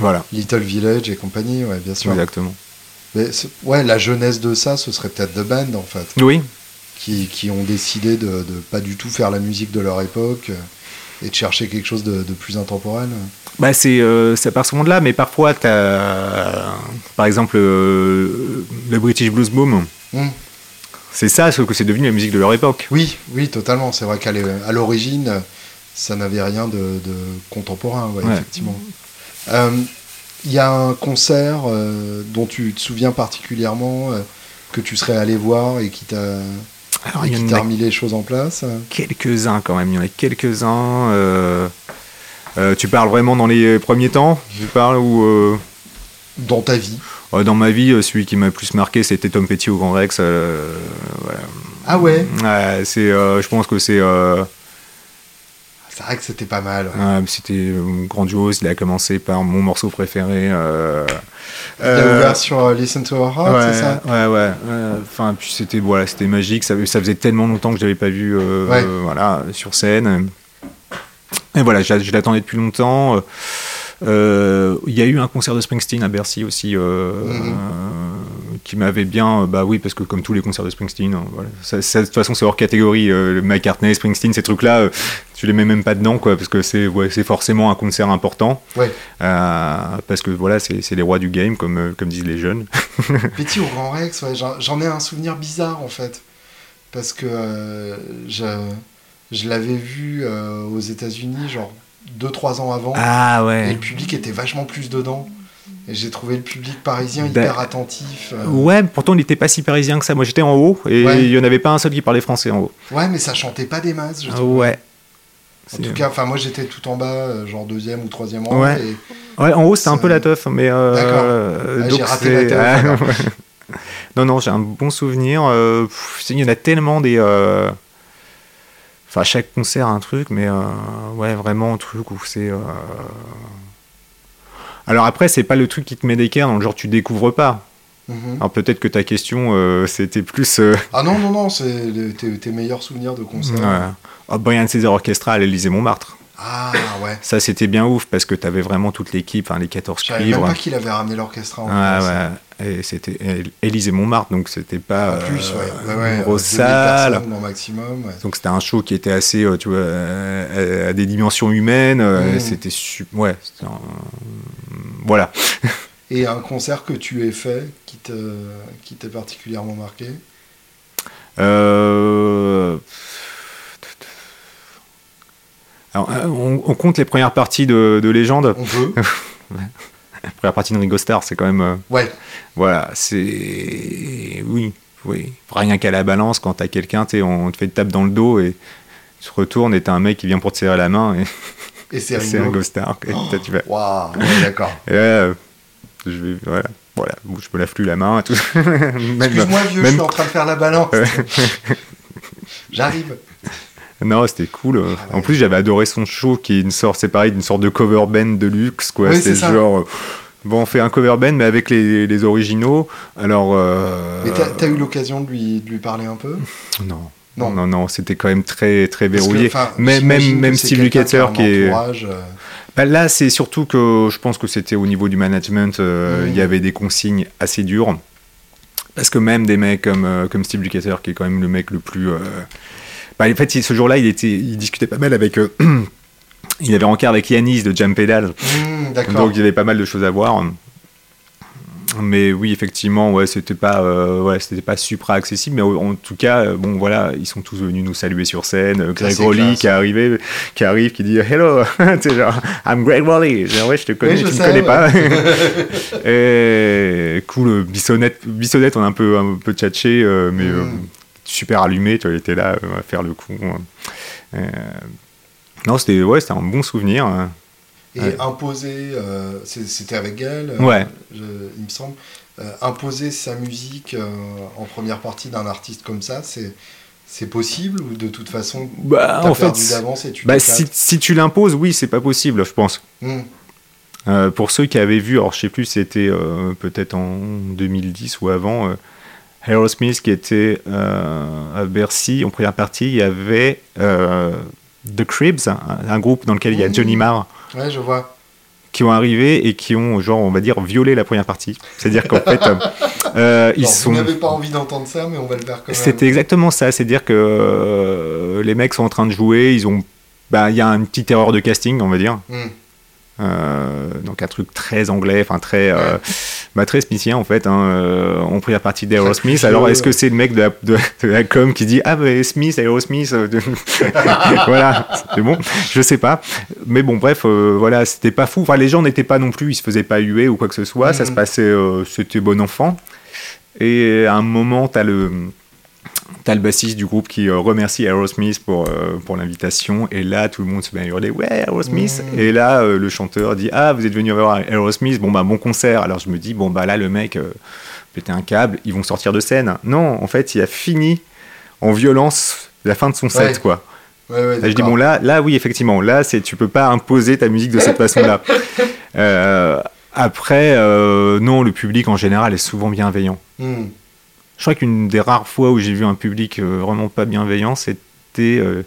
voilà. Little Village et compagnie, ouais, bien sûr. Exactement. Mais ouais, la jeunesse de ça, ce serait peut-être The Band en fait. Oui. Qui, qui ont décidé de, de, pas du tout faire la musique de leur époque euh, et de chercher quelque chose de, de plus intemporel. Bah c'est euh, ça part souvent de là, mais parfois tu as par exemple euh, le British Blues Boom. Hmm. C'est ça, sauf que c'est devenu la musique de leur époque. Oui, oui, totalement. C'est vrai qu'à l'origine, ça n'avait rien de, de contemporain, ouais, effectivement. Il y a un concert euh, dont tu te souviens particulièrement, euh, que tu serais allé voir et qui t'a remis les choses en place Quelques-uns quand même, il y en a quelques-uns. Euh, tu parles vraiment dans les premiers temps Tu parles ou Dans ta vie Dans ma vie, celui qui m'a le plus marqué, c'était Tom Petty au Grand Rex. Ah ouais, c'est, Je pense que c'est c'est vrai que c'était pas mal. c'était euh, grandiose. Il a commencé par mon morceau préféré. Euh, il a ouvert euh, sur euh, Listen to Our Heart, c'est ça Ouais, ouais. Enfin, puis c'était voilà, c'était magique. Ça, ça, faisait tellement longtemps que je l'avais pas vu voilà, sur scène. Et voilà, je, je l'attendais depuis longtemps. Euh, il y a eu un concert de Springsteen à Bercy aussi euh, mhm. Qui m'avait bien. Bah oui, parce que comme tous les concerts de Springsteen, hein, voilà, de toute façon c'est hors catégorie. Euh, McCartney, Springsteen, ces trucs-là, tu les mets même pas dedans, quoi, parce que c'est ouais, forcément un concert important. parce que voilà, c'est les rois du game, comme, comme disent les jeunes. Petit au Grand Rex, j'en ai un souvenir bizarre en fait. parce que euh, je, je l'avais vu euh, aux États-Unis, genre 2-3 ans avant. Ah Et ouais. le public était vachement plus dedans. Et j'ai trouvé le public parisien Ben, hyper attentif. euh. Ouais, pourtant il n'était pas si parisien que ça. Moi j'étais en haut et Ouais. il n'y en avait pas un seul qui parlait français en haut. Ouais, mais ça chantait pas des masses. Je Ah trouve. ouais. En tout cas, enfin moi j'étais tout en bas, euh, genre deuxième ou troisième rang. Ouais. Et... Ouais, en haut c'était un peu la teuf, mais. euh, D'accord. Ah, j'ai raté la teuf, ouais. non, non, j'ai un bon souvenir. il y en a tellement des. euh, Enfin, chaque concert un truc, mais ouais, vraiment un truc où c'est. Alors après, c'est pas le truc qui te met d'équerre dans le genre tu découvres pas. Mhm. Alors peut-être que ta question euh, c'était plus. euh, Ah non, non, non, c'est le- tes, tes meilleurs souvenirs de concert. ouais. Oh, Brian César Orchestra à l'Élysée Montmartre. Ah ouais. Ça c'était bien ouf parce que t'avais vraiment toute l'équipe, enfin les 14 Je savais même pas qu'il avait ramené l'orchestra en France. ouais. Et c'était Élysée Montmartre, donc c'était pas En plus, euh, ouais. ouais, ouais, une grosse 2000 salle. maximum. Donc c'était un show qui était assez, euh, tu vois, euh, à, à des dimensions humaines. euh, Mm. C'était super. Ouais. un- Voilà. Et un concert que tu aies fait qui te qui t'est particulièrement marqué? Euh, Alors, euh, on, on compte les premières parties de, de Légende. On peut La première partie de Ringo Starr, c'est quand même. euh, Ouais. Voilà, c'est. Oui, oui. Rien qu'à la balance, quand t'as quelqu'un, t'es- on te fait une tape dans le dos et tu te retournes et t'as un mec qui vient pour te serrer la main et Et c'est Ringo. Starr. Et Oh. tu vas. Waouh, ouais, d'accord. Euh, je vais. Voilà. Voilà, je me lave plus la main et tout. Excuse-moi vieux, je suis en train de faire la balance. J'arrive. Non, c'était cool. Ah ouais. En plus, j'avais adoré son show qui est une sorte, c'est pareil, d'une sorte de cover band de luxe, quoi. Oui, c'est genre, euh, bon, on fait un cover band, mais avec les, les originaux. Alors, euh, Mais t'as eu l'occasion de lui, de lui parler un peu? Non, Non. non, non, c'était quand même très, très que, verrouillé. même, même c'est Steve Lukather qui est. entourage, euh, Bah, là, c'est surtout que je pense que c'était au niveau du management, euh, Mm. il y avait des consignes assez dures. Parce que même des mecs comme, comme Steve Lukather, qui est quand même le mec le plus. Bah, en fait, ce jour-là, il, était, il discutait pas mal avec. euh, il avait rencard avec Yanis de Jam Pedal. D'accord. Donc il y avait pas mal de choses à voir. Mais oui, effectivement, ouais, c'était pas, euh, ouais, c'était pas supra accessible. Mais en tout cas, euh, bon, voilà, ils sont tous venus nous saluer sur scène. Euh, Greg c'est Rowley qui est arrivé, qui arrive, qui dit Hello, sais, genre, I'm Greg Rowley. Dis, ouais, je te connais, Oui, je tu me connais ouais. pas. Et cool, Bissonnette, Bissonnette, on a un peu, un peu tchatché, mais Mm. euh, super allumé. Tu vois, il était là euh, à faire le coup. Euh, non, c'était, ouais, un bon souvenir. hein. Et Ouais. imposer, euh, c'était avec Gaël, euh, Ouais. je- il me semble, euh, imposer sa musique euh, en première partie d'un artiste comme ça, c'est c'est possible ou de toute façon Bah, en fait, et tu Bah, si, si tu l'imposes, oui, c'est pas possible, je pense. Hmm. Euh, pour ceux qui avaient vu, alors je sais plus, c'était euh, peut-être en 2010 ou avant, euh, Aerosmith qui était euh, à Bercy, en première partie, il y avait euh, The Cribs, un, un groupe dans lequel il y a Mhm. Johnny Marr, Ouais, je vois. qui ont arrivé et qui ont, genre, on va dire, violé la première partie. C'est-à-dire qu'en fait, euh, ils sont... Vous n'avez pas envie d'entendre ça, mais on va le faire quand même. C'était exactement ça, c'est-à-dire que euh, les mecs sont en train de jouer, ils ont... bah, Il y a une petite erreur de casting, on va dire. Hmm. Euh, donc un truc très anglais, enfin très, euh, bah, très smithien en fait. Hein, euh, on prit la partie d'Aerosmith. Alors est-ce que c'est le mec de la, de, de la com qui dit ah bah Smith, Aerosmith, voilà, c'est bon. Je sais pas. Mais bon bref, voilà, c'était pas fou. Enfin les gens n'étaient pas non plus, ils se faisaient pas huer ou quoi que ce soit. Ça Mhm. se passait, c'était bon enfant. Et à un moment, t'as le T'as le bassiste du groupe qui euh, remercie Aerosmith pour, euh, pour l'invitation, et là tout le monde se met à hurler Ouais, Aerosmith. Et là euh, le chanteur dit Ah, vous êtes venu voir Aerosmith, bon bah bon concert. Alors je me dis Bon bah là le mec euh, pétait un câble, ils vont sortir de scène. Non, en fait, il a fini en violence la fin de son set, Ouais. quoi. Ouais, ouais, Là, je dis. Bon là, là oui, effectivement, là c'est tu peux pas imposer ta musique de cette façon-là. Euh, après, non, le public en général est souvent bienveillant. Hmm. Je crois qu'une des rares fois où j'ai vu un public euh, vraiment pas bienveillant, c'était. euh,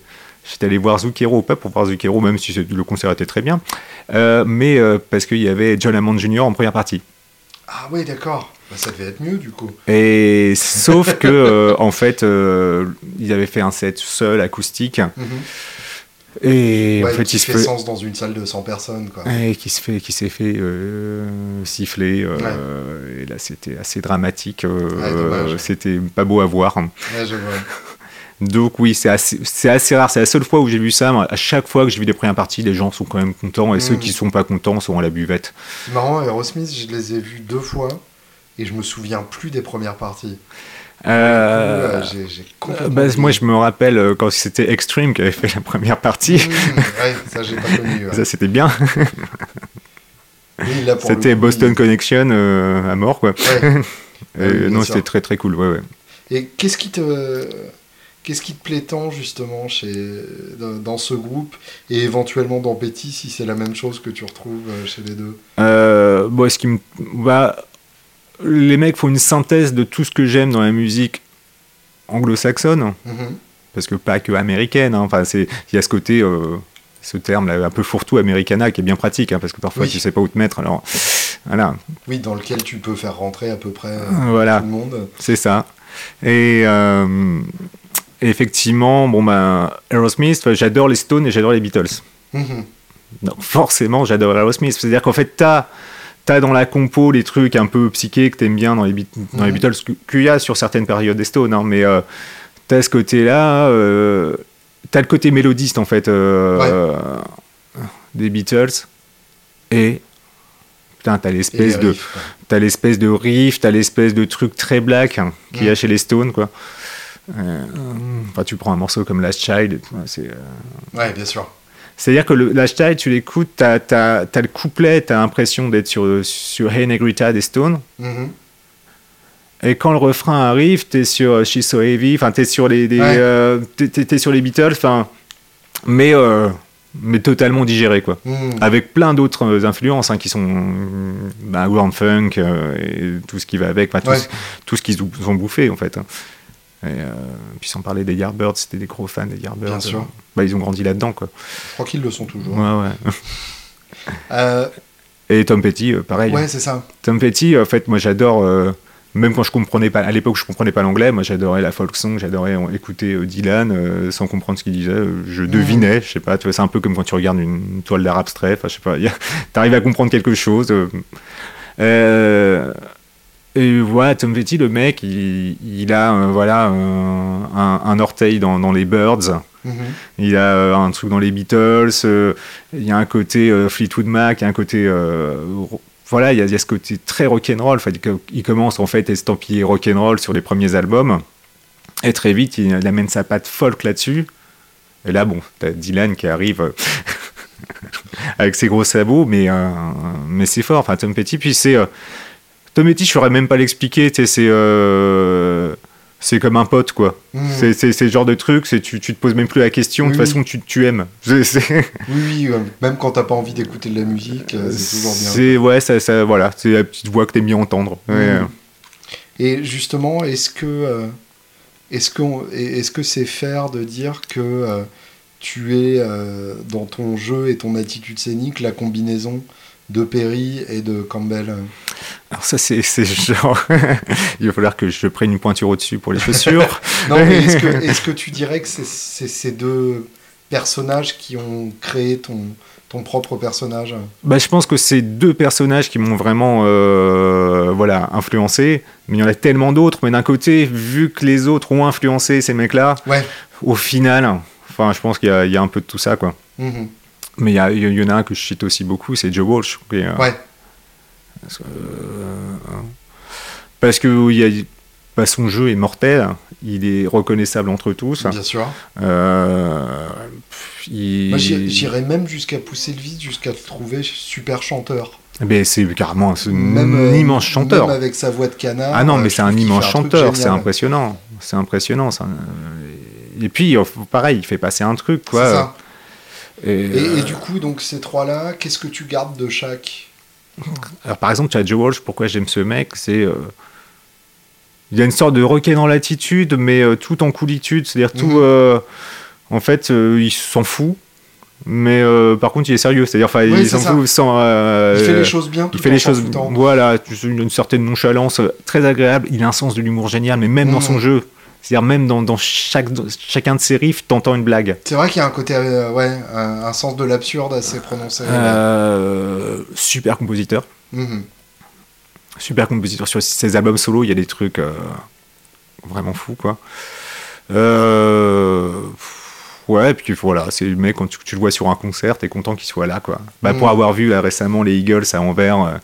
J'étais allé voir Zucchero, pas pour voir Zucchero, même si le concert était très bien, euh, mais euh, parce qu'il y avait John Hammond Jr. en première partie. Ah ouais, d'accord. Bah, ça devait être mieux du coup. Et sauf que, euh, en fait, euh, il avait fait un set seul, acoustique, Mhm. Et Ouais, en fait, qui il se fait fait. sens dans une salle de 100 personnes, quoi. Et qui se fait, qui s'est fait euh, siffler. euh, Et là, c'était assez dramatique. euh, Ouais, c'était pas beau à voir. Ouais, je vois. Donc oui, c'est assez, assez rare. C'est la seule fois où j'ai vu ça. À chaque fois que j'ai vu des premières parties, les gens sont quand même contents et ceux Mm. qui sont pas contents sont à la buvette. C'est marrant, Aerosmith, je les ai vus deux fois et je me souviens plus des premières parties. Euh, j'ai, j'ai complètement bah, moi, je me rappelle euh, quand c'était Extreme qui avait fait la première partie. Mmh, ouais, ça j'ai pas connu. ouais. Ça, c'était bien. C'était Boston il- Connection euh, à mort, quoi. Bien non, c'était très très cool. Ouais, ouais. Et qu'est-ce qui te qu'est-ce qui te plaît tant justement chez dans, ce groupe et éventuellement dans Betty si c'est la même chose que tu retrouves chez les deux? Euh, bon, ce qui me, bah, les mecs font une synthèse de tout ce que j'aime dans la musique anglo-saxonne, Mhm. parce que pas que américaine. hein. Enfin, c'est il y a ce côté, euh, ce terme là, un peu fourre-tout americana qui est bien pratique, hein, parce que parfois Oui. tu sais pas où te mettre. Alors voilà, Oui, dans lequel tu peux faire rentrer à peu près euh, voilà. tout le monde. C'est ça. Et euh, effectivement, bon ben, Aerosmith, j'adore les Stones et j'adore les Beatles. Mhm. Donc forcément, j'adore Aerosmith. C'est-à-dire qu'en fait, t'as as dans la compo les trucs un peu psychés que t'aimes bien dans les, Beat- dans les. Beatles, qu'il y a sur certaines périodes des Stones, hein, mais euh, t'as ce côté-là, euh, t'as le côté mélodiste en fait euh, Ouais. des Beatles, et putain, t'as l'espèce les de. T'as l'espèce de riff, t'as l'espèce de truc très black hein, qu'il y a chez les Stones, quoi. Enfin, tu prends un morceau comme Last Child, c'est. Ouais, bien sûr. C'est-à-dire que Child, tu l'écoutes, t'as, t'as, t'as le couplet, t'as l'impression d'être sur, sur Hey Negrita des Stones, Mhm. et quand le refrain arrive, t'es sur She's So Heavy, enfin, t'es sur les, Ouais. euh, t'es, t'es- t'es sur les Beatles, enfin, mais, euh, mais totalement digéré, quoi. Mhm. Avec plein d'autres euh, influences hein, qui sont bah, Funk euh, et tout ce qui va avec, tout, ce, tout ce qu'ils ont- ont bouffé en fait. hein. Et, euh, puis sans parler des Yardbirds, c'était des gros fans des Yardbirds. Bien sûr. Bah, ils ont grandi là-dedans quoi. Je crois qu'ils le sont toujours. Ouais, ouais. Euh, Et Tom Petty, euh, pareil. ouais, c'est ça. Tom Petty, en fait, moi j'adore. même quand je comprenais pas, à l'époque je comprenais pas l'anglais, moi j'adorais la folk song, j'adorais écouter Dylan euh, sans comprendre ce qu'il disait. Je devinais, je sais pas, tu vois, c'est un peu comme quand tu regardes une, une toile d'art abstrait, enfin je sais pas, t'arrives à comprendre quelque chose. euh, et voilà, Tom Petty, le mec, il, il a euh, voilà euh, un, un orteil dans, dans les Birds. Mhm. Il a euh, un truc dans les Beatles, il y a un côté Fleetwood Mac, il y a un côté. voilà, il y, a, il y a ce côté très rock'n'roll. Enfin, il- commence en fait à estampiller rock'n'roll sur les premiers albums. Et très vite, il, il amène sa patte folk là-dessus. Et là, bon, t'as Dylan qui arrive avec ses gros sabots, mais, mais c'est fort. Enfin, Tom Petty, puis c'est. Tom Petty, je saurais même pas l'expliquer, tu sais, c'est. euh, c'est comme un pote, quoi. Mhm. C'est- le genre de truc, tu, tu te poses même plus la question, de toute oui. façon tu, tu aimes. Oui, oui, euh, même quand t'as pas envie d'écouter de la musique, euh, c'est toujours bien. C'est ouais, ça, ça, voilà, c'est la petite voix que t'aimes bien entendre. Ouais, euh, Et justement, est-ce que euh, est-ce est-ce que c'est faire de dire que euh, tu es dans ton jeu et ton attitude scénique la combinaison de Perry et de Campbell Alors ça c'est genre, il va falloir que je prenne une pointure au-dessus pour les chaussures. Non, mais est-ce que, tu dirais que c'est ces deux personnages qui ont créé ton, ton propre personnage? Bah, je pense que c'est deux personnages qui m'ont vraiment euh, voilà influencé, mais il y en a tellement d'autres. Mais d'un côté, vu que les autres ont influencé ces mecs-là, Ouais. au final, enfin je pense qu'il y, a- il y a un peu de tout ça quoi. Mhm. Mais il y, en a un que je cite aussi beaucoup, c'est Joe Walsh. qui euh, Ouais. Parce que, euh, parce que il y a- bah, son jeu est mortel, il est reconnaissable entre tous. Bien sûr. Euh, il- j'irais même jusqu'à pousser le vice, jusqu'à le trouver super chanteur. Mais c'est carrément un, Même, immense chanteur. Même avec sa voix de canard. Ah non, mais c'est un immense chanteur, c'est impressionnant. C'est impressionnant. Et puis, euh, pareil, il fait passer un truc. C'est Quoi. Et, Et, euh, et du coup, donc ces trois-là, qu'est-ce que tu gardes de chaque Alors, par exemple, tu as Joe Walsh, pourquoi j'aime ce mec C'est. euh, Il y a une sorte de requin dans l'attitude, mais euh, tout en coolitude. C'est-à-dire, tout. Mhm. en fait, il s'en fout. Mais euh, par contre, il est sérieux. C'est-à-dire, enfin, Oui, il c'est s'en fout sans. euh, Il fait les choses bien. il tout fait en les choses, voilà, une, une certaine nonchalance très agréable. Il a un sens de l'humour génial, mais même dans Mhm. son jeu, c'est-à-dire même dans, dans chaque, dans chacun de ses riffs, t'entends une blague. C'est vrai qu'il y a un côté, euh, ouais, un, un sens de l'absurde assez prononcé. Euh, super compositeur, Mhm. super compositeur sur ses albums solo. Il y a des trucs euh, vraiment fous, quoi. Ouais, puis voilà, c'est le mec, quand tu, tu le vois sur un concert, t'es content qu'il soit là, quoi. Bah, Pour Mm. avoir vu là, récemment les Eagles à Anvers,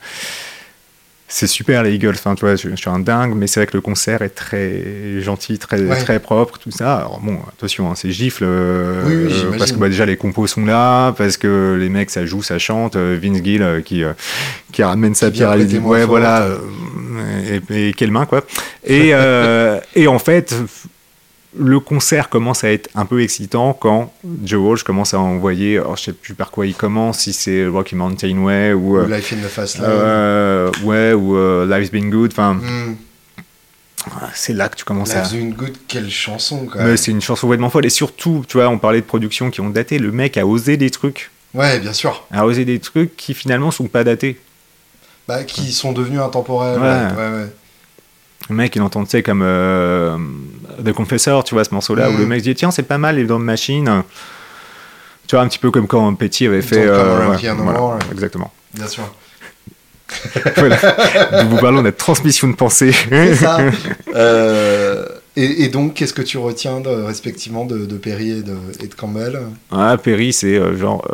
c'est super les Eagles, enfin, tu vois, je, je suis un dingue, mais c'est vrai que le concert est très gentil, très, Ouais. très propre, tout ça. Alors bon, attention, hein, c'est gifle, euh, Oui, oui, euh, parce que bah, déjà les compos sont là, parce que les mecs ça joue, ça chante, euh, Vince Gill euh, qui, qui ramène sa Qui pierre à l'édifice. Ouais, voilà, et, et quelle main, quoi. Et, et en fait, le concert commence à être un peu excitant quand Joe Walsh commence à envoyer, alors je sais plus par quoi il commence, si c'est Rocky Mountain Way ou, euh, Ou Life in the Fast Lane. euh, ouais, ou euh, Life's Been Good, enfin, Mm. c'est là que tu commences à... Life's Been Good, quelle chanson quand même. c'est une chanson complètement folle. Et surtout, tu vois, on parlait de productions qui ont daté. Le mec a osé des trucs. Ouais, bien sûr. A osé des trucs qui finalement sont pas datés. Bah, qui sont devenus intemporels. Ouais. Ouais, ouais, ouais. Le mec, il entend, tu sais, comme euh, The Confessor, tu vois, ce morceau-là, où le mec dit Tiens, c'est pas mal les Drum Machine. Tu vois, un petit peu comme quand Petty avait fait. Ouais, More. exactement. Bien sûr. voilà. Nous vous parlons de la transmission de pensée. C'est ça. Euh, et, et donc, qu'est-ce que tu retiens de- respectivement de, de Perry et de, et de Campbell? Ah, Perry, c'est euh, genre.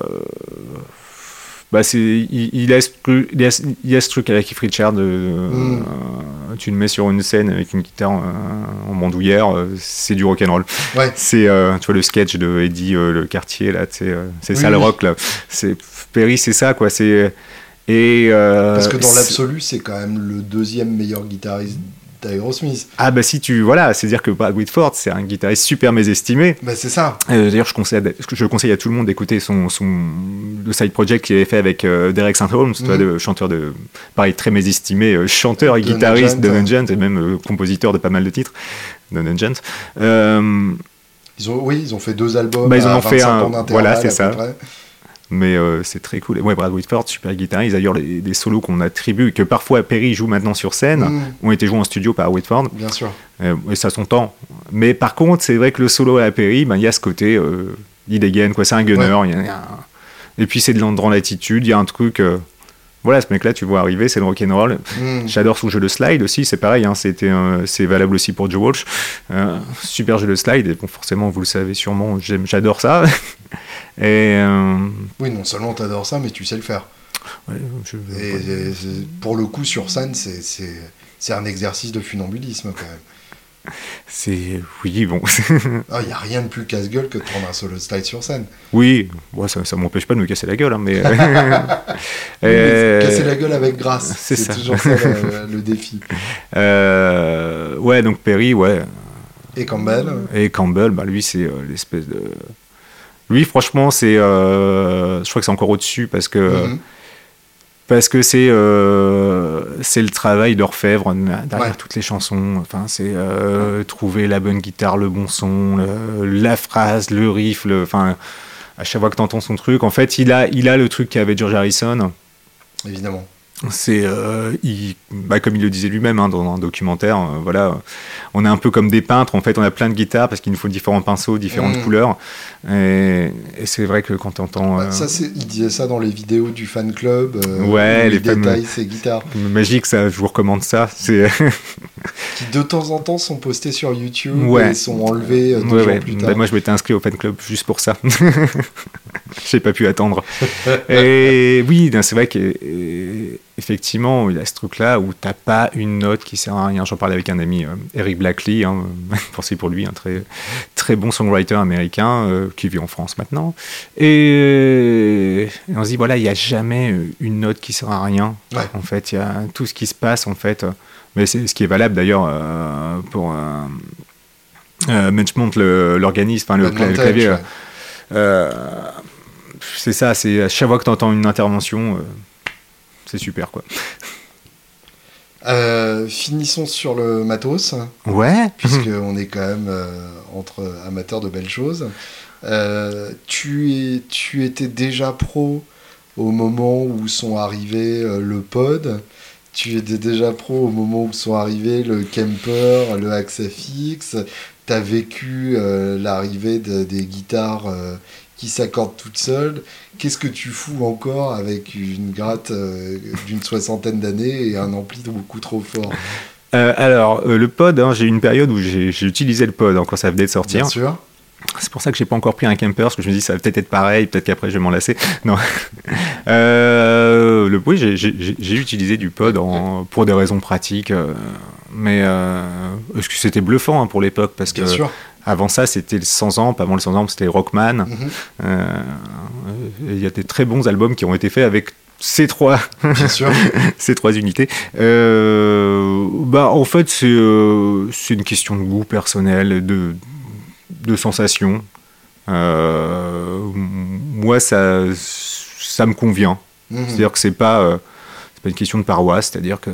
Bah, c'est, il, il, a ce, truc- il, a, ce- il a ce truc avec Keith Richard. Mm. euh, tu le mets sur une scène avec une guitare euh, en bandoulière, euh, c'est du rock'n'roll. Ouais. C'est, euh, tu vois, le sketch de Eddie le quartier, là, c'est Oui, ça le rock, là. C'est, Perry, c'est ça, quoi. C'est, et, Parce que dans l'absolu, c'est quand même le deuxième meilleur guitariste d'Aerosmith. Ah, bah si tu. Voilà, c'est dire que Brad Whitford, c'est un guitariste super mésestimé. Bah, c'est ça. Euh, D'ailleurs, je conseille, je conseille à tout le monde d'écouter son, son le side project qu'il avait fait avec euh, Derek St. Holmes, vois, Mhm. le chanteur de pareil très mésestimé, euh, chanteur et De guitariste de Nugent, Nugent et même compositeur de pas mal de titres de Nugent. Ils ont, oui, ils ont fait deux albums. Bah, ils en ont fait 25 un- voilà, c'est ça. près. Mais euh, c'est très cool. Et ouais, Brad Whitford, super guitariste. D'ailleurs, les, solos qu'on attribue, que parfois Perry joue maintenant sur scène, Mm, ont été joués en studio par Whitford. bien sûr. Euh, et ça son temps. Mais par contre, c'est vrai que le solo à Perry, ben, il y a ce côté, euh, il dégaine, quoi. C'est un gunner. il y a- il y a un- Et puis c'est de l'en- dans l'attitude, il y a un truc. euh, Voilà, ce mec-là, tu vois arriver, c'est le rock'n'roll. Mm. J'adore son jeu de slide aussi, c'est pareil, hein, c'était, c'est valable aussi pour Joe Walsh. Super jeu de slide, et bon, forcément, vous le savez sûrement, j'adore ça. et euh, Oui, non seulement t'adores ça, mais tu sais le faire. ouais, je- Et, et c'est- pour le coup, sur scène, c'est- un exercice de funambulisme quand même. c'est. Oui, bon. Il n'y a rien de plus casse-gueule que de prendre un solo de slide sur scène. oui, ça, ça m'empêche pas de me casser la gueule, hein, mais. Euh, Casser la gueule avec grâce, c'est toujours ça le, le défi. Euh, ouais, donc Perry, ouais. Et Campbell Et Campbell, bah, lui, c'est euh, l'espèce de. Lui, franchement, c'est. euh, je crois que c'est encore au-dessus parce que. Mhm. Parce que c'est euh, c'est le travail d'Orfèvre derrière Ouais. toutes les chansons. Enfin, c'est euh, trouver la bonne guitare, le bon son, le- la phrase, le riff. le- Enfin, à chaque fois que tu entends son truc, en fait, il a, il a le truc qu'avait George Harrison. Évidemment. C'est, euh, bah, comme il le disait lui-même hein, dans un documentaire, euh, voilà, on est un peu comme des peintres. En fait, on a plein de guitares parce qu'il nous faut différents pinceaux, différentes Mhm. couleurs. Et, et c'est vrai que quand tu entends Bah, ça, c'est- il disait ça dans les vidéos du fan club. euh, Ouais, les il fameux- détaille ses guitares. magique, ça, je vous recommande ça. C'est Qui de temps en temps sont postés sur YouTube Ouais. et sont enlevés euh, deux Ouais, jours ouais. plus Bah, moi, je m'étais inscrit au fan club juste pour ça. J'ai pas pu attendre. Et oui, c'est vrai qu'effectivement, il a ce truc-là où t'as pas une note qui sert à rien. J'en parlais avec un ami, euh, Eric Blackley, hein, pensez pour lui, un très, très bon songwriter américain euh, qui vit en France maintenant. Et, et on se dit, voilà, il n'y a jamais euh, une note qui sert à rien. Ouais. En fait, il y a tout ce qui se passe, en fait. Mais c'est ce qui est valable d'ailleurs euh, pour. Euh, euh, l'organisme, enfin le, le clavier. ouais. euh, c'est ça, c'est à chaque fois que tu entends une intervention, euh, c'est super quoi. Euh, finissons sur le matos, Ouais. puisqu'on est quand même euh, entre amateurs de belles choses. Euh, tu, es, tu étais déjà pro au moment où sont arrivés le pod. Tu étais déjà pro au moment où sont arrivés le Kemper, le Axafix. Tu as vécu l'arrivée de- des guitares qui s'accordent toutes seules. Qu'est-ce que tu fous encore avec une gratte euh, d'une soixantaine d'années et un ampli beaucoup trop fort? Euh, alors, euh, le pod, hein, j'ai eu une période où j'ai utilisé le pod hein, quand ça venait de sortir. Bien sûr. C'est pour ça que j'ai pas encore pris un camper, parce que je me dis ça va peut-être être pareil, peut-être qu'après je vais m'en lasser. Non. Le oui, j'ai- utilisé du pod en- pour des raisons pratiques, mais euh, que c'était bluffant hein, pour l'époque, parce que Bien sûr. avant ça c'était le 100 amp, avant le 100 amp c'était Rockman. Mhm. Euh, Il y a des très bons albums qui ont été faits avec ces trois, ces trois unités. Euh, bah, en fait, c'est euh, une question de goût personnel, de, de sensation. Euh, moi, ça, ça me convient. Mhm. C'est-à-dire que c'est pas, c'est pas une question de paroisse, c'est-à-dire que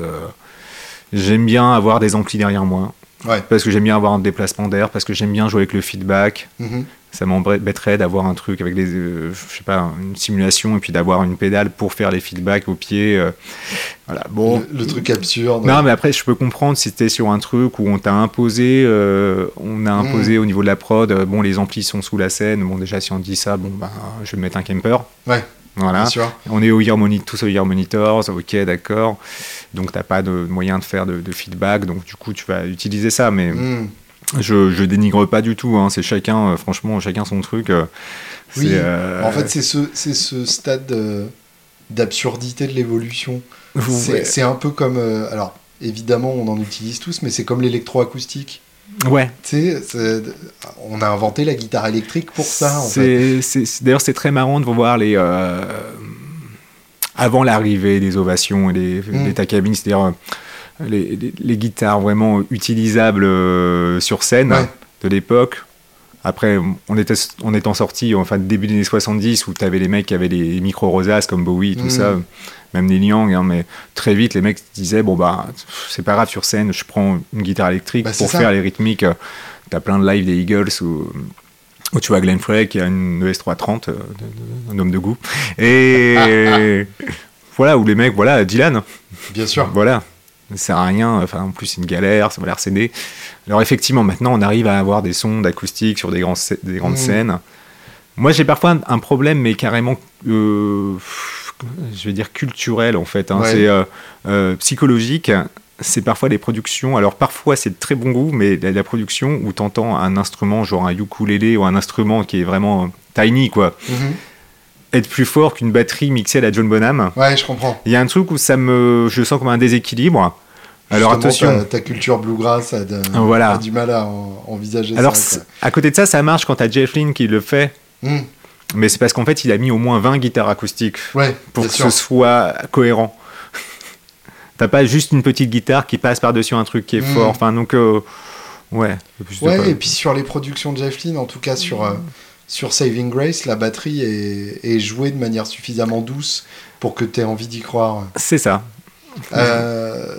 j'aime bien avoir des amplis derrière moi, Ouais. parce que j'aime bien avoir un déplacement d'air, parce que j'aime bien jouer avec le feedback. Mhm. Ça m'embêterait d'avoir un truc avec des, euh, je sais pas, une simulation et puis d'avoir une pédale pour faire les feedbacks au pied. euh, voilà. Bon. Le, le truc absurde. Non, mais après, je peux comprendre si t'es sur un truc où on t'a imposé, euh, on a imposé au niveau de la prod, euh, bon, les amplis sont sous la scène. Bon, déjà, si on dit ça, bon, bah, je vais mettre un camper. Ouais, Voilà. On est au ear moni- tous au ear monitors, ok, d'accord. Donc, t'as pas de moyen de faire de, de feedback, donc du coup, tu vas utiliser ça. Mais Mhm. je, je dénigre pas du tout. hein, C'est chacun, euh, franchement, chacun son truc. euh, Oui, euh, En fait, c'est ce, ce stade d'absurdité de l'évolution. C'est ouais. un peu comme. euh, alors, évidemment, on en utilise tous, mais c'est comme l'électroacoustique. Ouais. Tu sais, on a inventé la guitare électrique pour ça, en fait. D'ailleurs, c'est très marrant de voir les. euh, avant l'arrivée des ovations et des, Mm. des takabines, c'est-à-dire euh, les, les- les guitares vraiment utilisables euh, sur scène Ouais. de l'époque. Après, on était en étant sorti, enfin, début des années 70, où tu avais les mecs qui avaient les micros rosaces comme Bowie, tout Mm. ça, même Neil Young, hein, mais très vite, les mecs disaient Bon, bah, c'est pas grave sur scène, je prends une guitare électrique Bah, pour ça. faire les rythmiques. T'as plein de live des Eagles où, où tu vois Glenn Frey qui a une ES330, euh, un homme de goût. Et voilà, où les mecs, voilà, Dylan, Bien sûr. voilà, ça sert à rien, enfin en plus c'est une galère, ça va l'air cédé. Alors effectivement, maintenant on arrive à avoir des sons d'acoustiques sur des, grands, des grandes Mhm. scènes. Moi j'ai parfois un, problème, mais carrément, euh, je vais dire culturel en fait, hein. Ouais. c'est euh, euh, psychologique. C'est parfois des productions, alors parfois c'est de très bon goût, mais la, la production où tu entends un instrument, genre un ukulélé ou un instrument qui est vraiment tiny, quoi, Mhm. être plus fort qu'une batterie mixée à la John Bonham. Ouais, je comprends. Il y a un truc où ça me, je sens comme un déséquilibre. Alors attention. Ta, ta culture bluegrass a, de- Voilà. a du mal à en- envisager Alors ça. c- à côté de ça, ça marche quand t'as Jeff Lynne qui le fait. Mhm. Mais c'est parce qu'en fait, il a mis au moins 20 guitares acoustiques Ouais, pour que sûr. ce soit cohérent. T'as pas juste une petite guitare qui passe par-dessus un truc qui est Mm. fort. Enfin, donc, euh, ouais. Ouais, et puis sur les productions de Jeff Lynne, en tout cas sur, euh, sur Saving Grace, la batterie est, est jouée de manière suffisamment douce pour que tu aies envie d'y croire. C'est ça. Euh,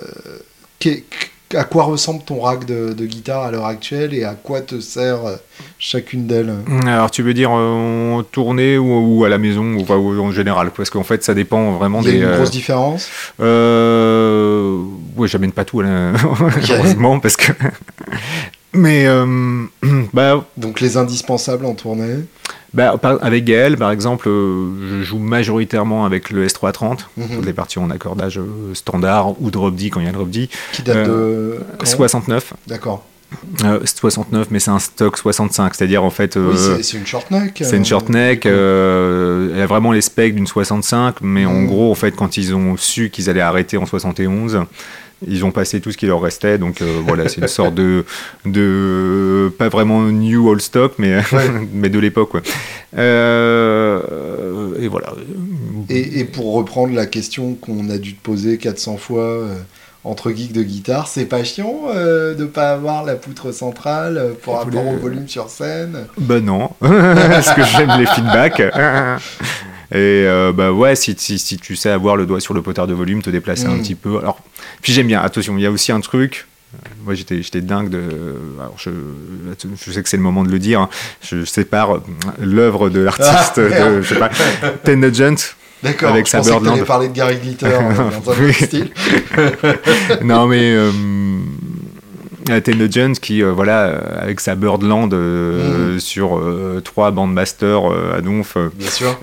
à quoi ressemble ton rack de, de guitare à l'heure actuelle et à quoi te sert euh, chacune d'elles? Alors, tu veux dire euh, en tournée ou, ou à la maison ou, en général Parce qu'en fait, ça dépend vraiment Il y a des. une euh, grosse différence? Euh... Ouais, j'amène pas tout, là, heureusement, parce que. Mais, euh, bah, Donc les indispensables en tournée? Bah, par- avec Gaël, par exemple, euh, je joue majoritairement avec le S330, Mhm. toutes les parties en accordage euh, standard ou drop D quand il y a drop D. Qui date de. quand 69, D'accord. euh, 69, mais c'est un stock 65, c'est-à-dire en fait. euh, Oui, c'est- une short neck. C'est une short neck, euh, elle a vraiment les specs d'une 65, mais en Mm. gros, en fait, quand ils ont su qu'ils allaient arrêter en 71, ils ont passé tout ce qui leur restait, donc euh, voilà, c'est une sorte de, de. pas vraiment new old stock, mais, Ouais. mais de l'époque. Euh, et voilà. Et, et pour reprendre la question qu'on a dû te poser 400 fois euh, entre geeks de guitare, c'est pas chiant de pas avoir la poutre centrale pour voulez- au volume sur scène? Bah non, parce que j'aime les feedbacks. Et euh, bah ouais, si, si, si tu sais avoir le doigt sur le potard de volume, te déplacer un Mm. petit peu. Alors, puis j'aime bien. Attention, il y a aussi un truc. euh, Moi, j'étais, j'étais dingue de. Alors, je, je sais que c'est le moment de le dire. hein. Je sépare euh, l'œuvre de l'artiste, Ah, de, je sais pas, Ten Nugent. D'accord, Avec je sa pensais que parler de Gary Glitter euh, non, mais. Euh, euh, Ten Nugent qui, euh, voilà, euh, avec sa Birdland euh, sur euh, trois bandmasters à Donf. Bien sûr.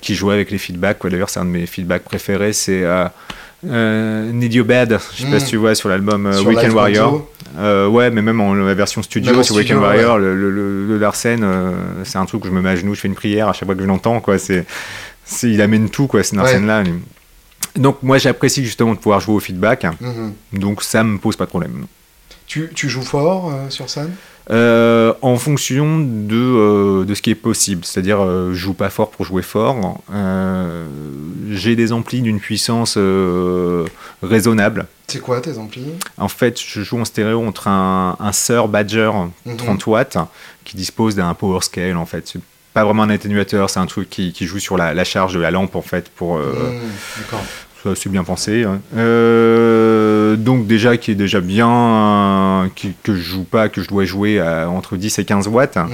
Qui jouait avec les feedbacks. quoi. D'ailleurs, c'est un de mes feedbacks préférés. C'est Need You Bad, je sais pas si tu vois sur l'album Weekend Warrior. Ouais, mais même en la version studio studio, Weekend Warrior, ouais. le, le, Larsen, c'est un truc où je me mets à genoux, je fais une prière à chaque fois que je l'entends. Quoi. C'est, c'est, il amène tout, quoi, ce Larsen-là. Donc moi j'apprécie justement de pouvoir jouer au feedback, Mhm. donc ça me pose pas de problème. Tu, tu joues fort euh, sur scène? Euh, en fonction de, euh, de ce qui est possible. C'est-à-dire, euh, je joue pas fort pour jouer fort. J'ai des amplis d'une puissance raisonnable. C'est quoi tes amplis? En fait, je joue en stéréo entre un, un Sir Badger Mhm. 30 watts qui dispose d'un power scale en fait. C'est pas vraiment un atténuateur, c'est un truc qui, qui joue sur la, la charge de la lampe en fait pour. Mhm, D'accord. ça, c'est bien pensé. hein. Euh, donc déjà qui est déjà bien, euh, qui- que je joue pas, que je dois jouer à entre 10 et 15 watts. Mhm.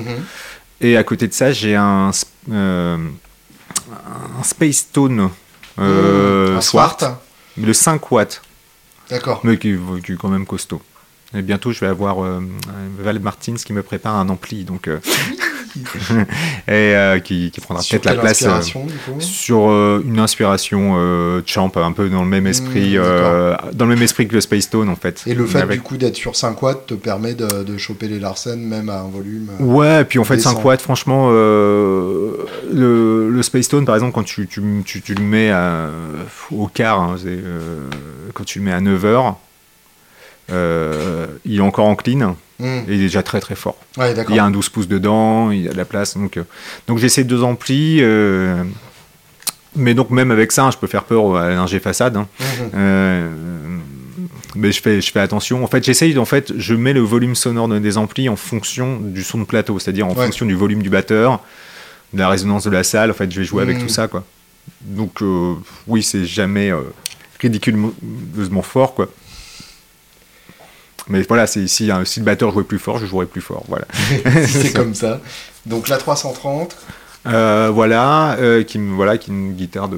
Et à côté de ça, j'ai un, euh, un Space Tone. Un Swart, Swart mais le 5 watts, D'accord. mais qui, qui est quand même costaud. Et bientôt, je vais avoir Val Martins qui me prépare un ampli, donc et euh, qui, qui prendra peut-être la place. euh, sur euh, une inspiration champ un peu dans le même esprit Mmh, euh, dans le même esprit que le Space Tone en fait Et le fait Avec- du coup d'être sur 5 watts te permet de, de choper les Larsen même à un volume. Ouais, et puis en fait, Descend. 5 watts, franchement, le, le Space Tone, par exemple, quand tu, tu, tu, tu le mets à- au quart, hein, quand tu le mets à 9 heures, euh, il est encore en clean hmm. et il est déjà très très fort. Ouais, Il y a un 12 pouces dedans, il y a de la place. Donc, euh, donc j'ai ces deux amplis. euh, mais donc même avec ça, hein, je peux faire peur à l'ingé façade. hein. Mhm. Euh, mais je fais, je fais attention. En fait, j'essaye, en fait, je mets le volume sonore de- des amplis en fonction du son de plateau, c'est-à-dire en Ouais. fonction du volume du batteur, de la résonance de la salle. En fait, je vais jouer avec tout ça, quoi. Donc, oui, c'est jamais ridiculeusement fort, quoi. Mais voilà, c'est si, hein, si le batteur jouait plus fort, je jouerais plus fort, voilà. C'est comme ça. Donc la 330. Euh, voilà, euh, qui me voilà, qui est une guitare de,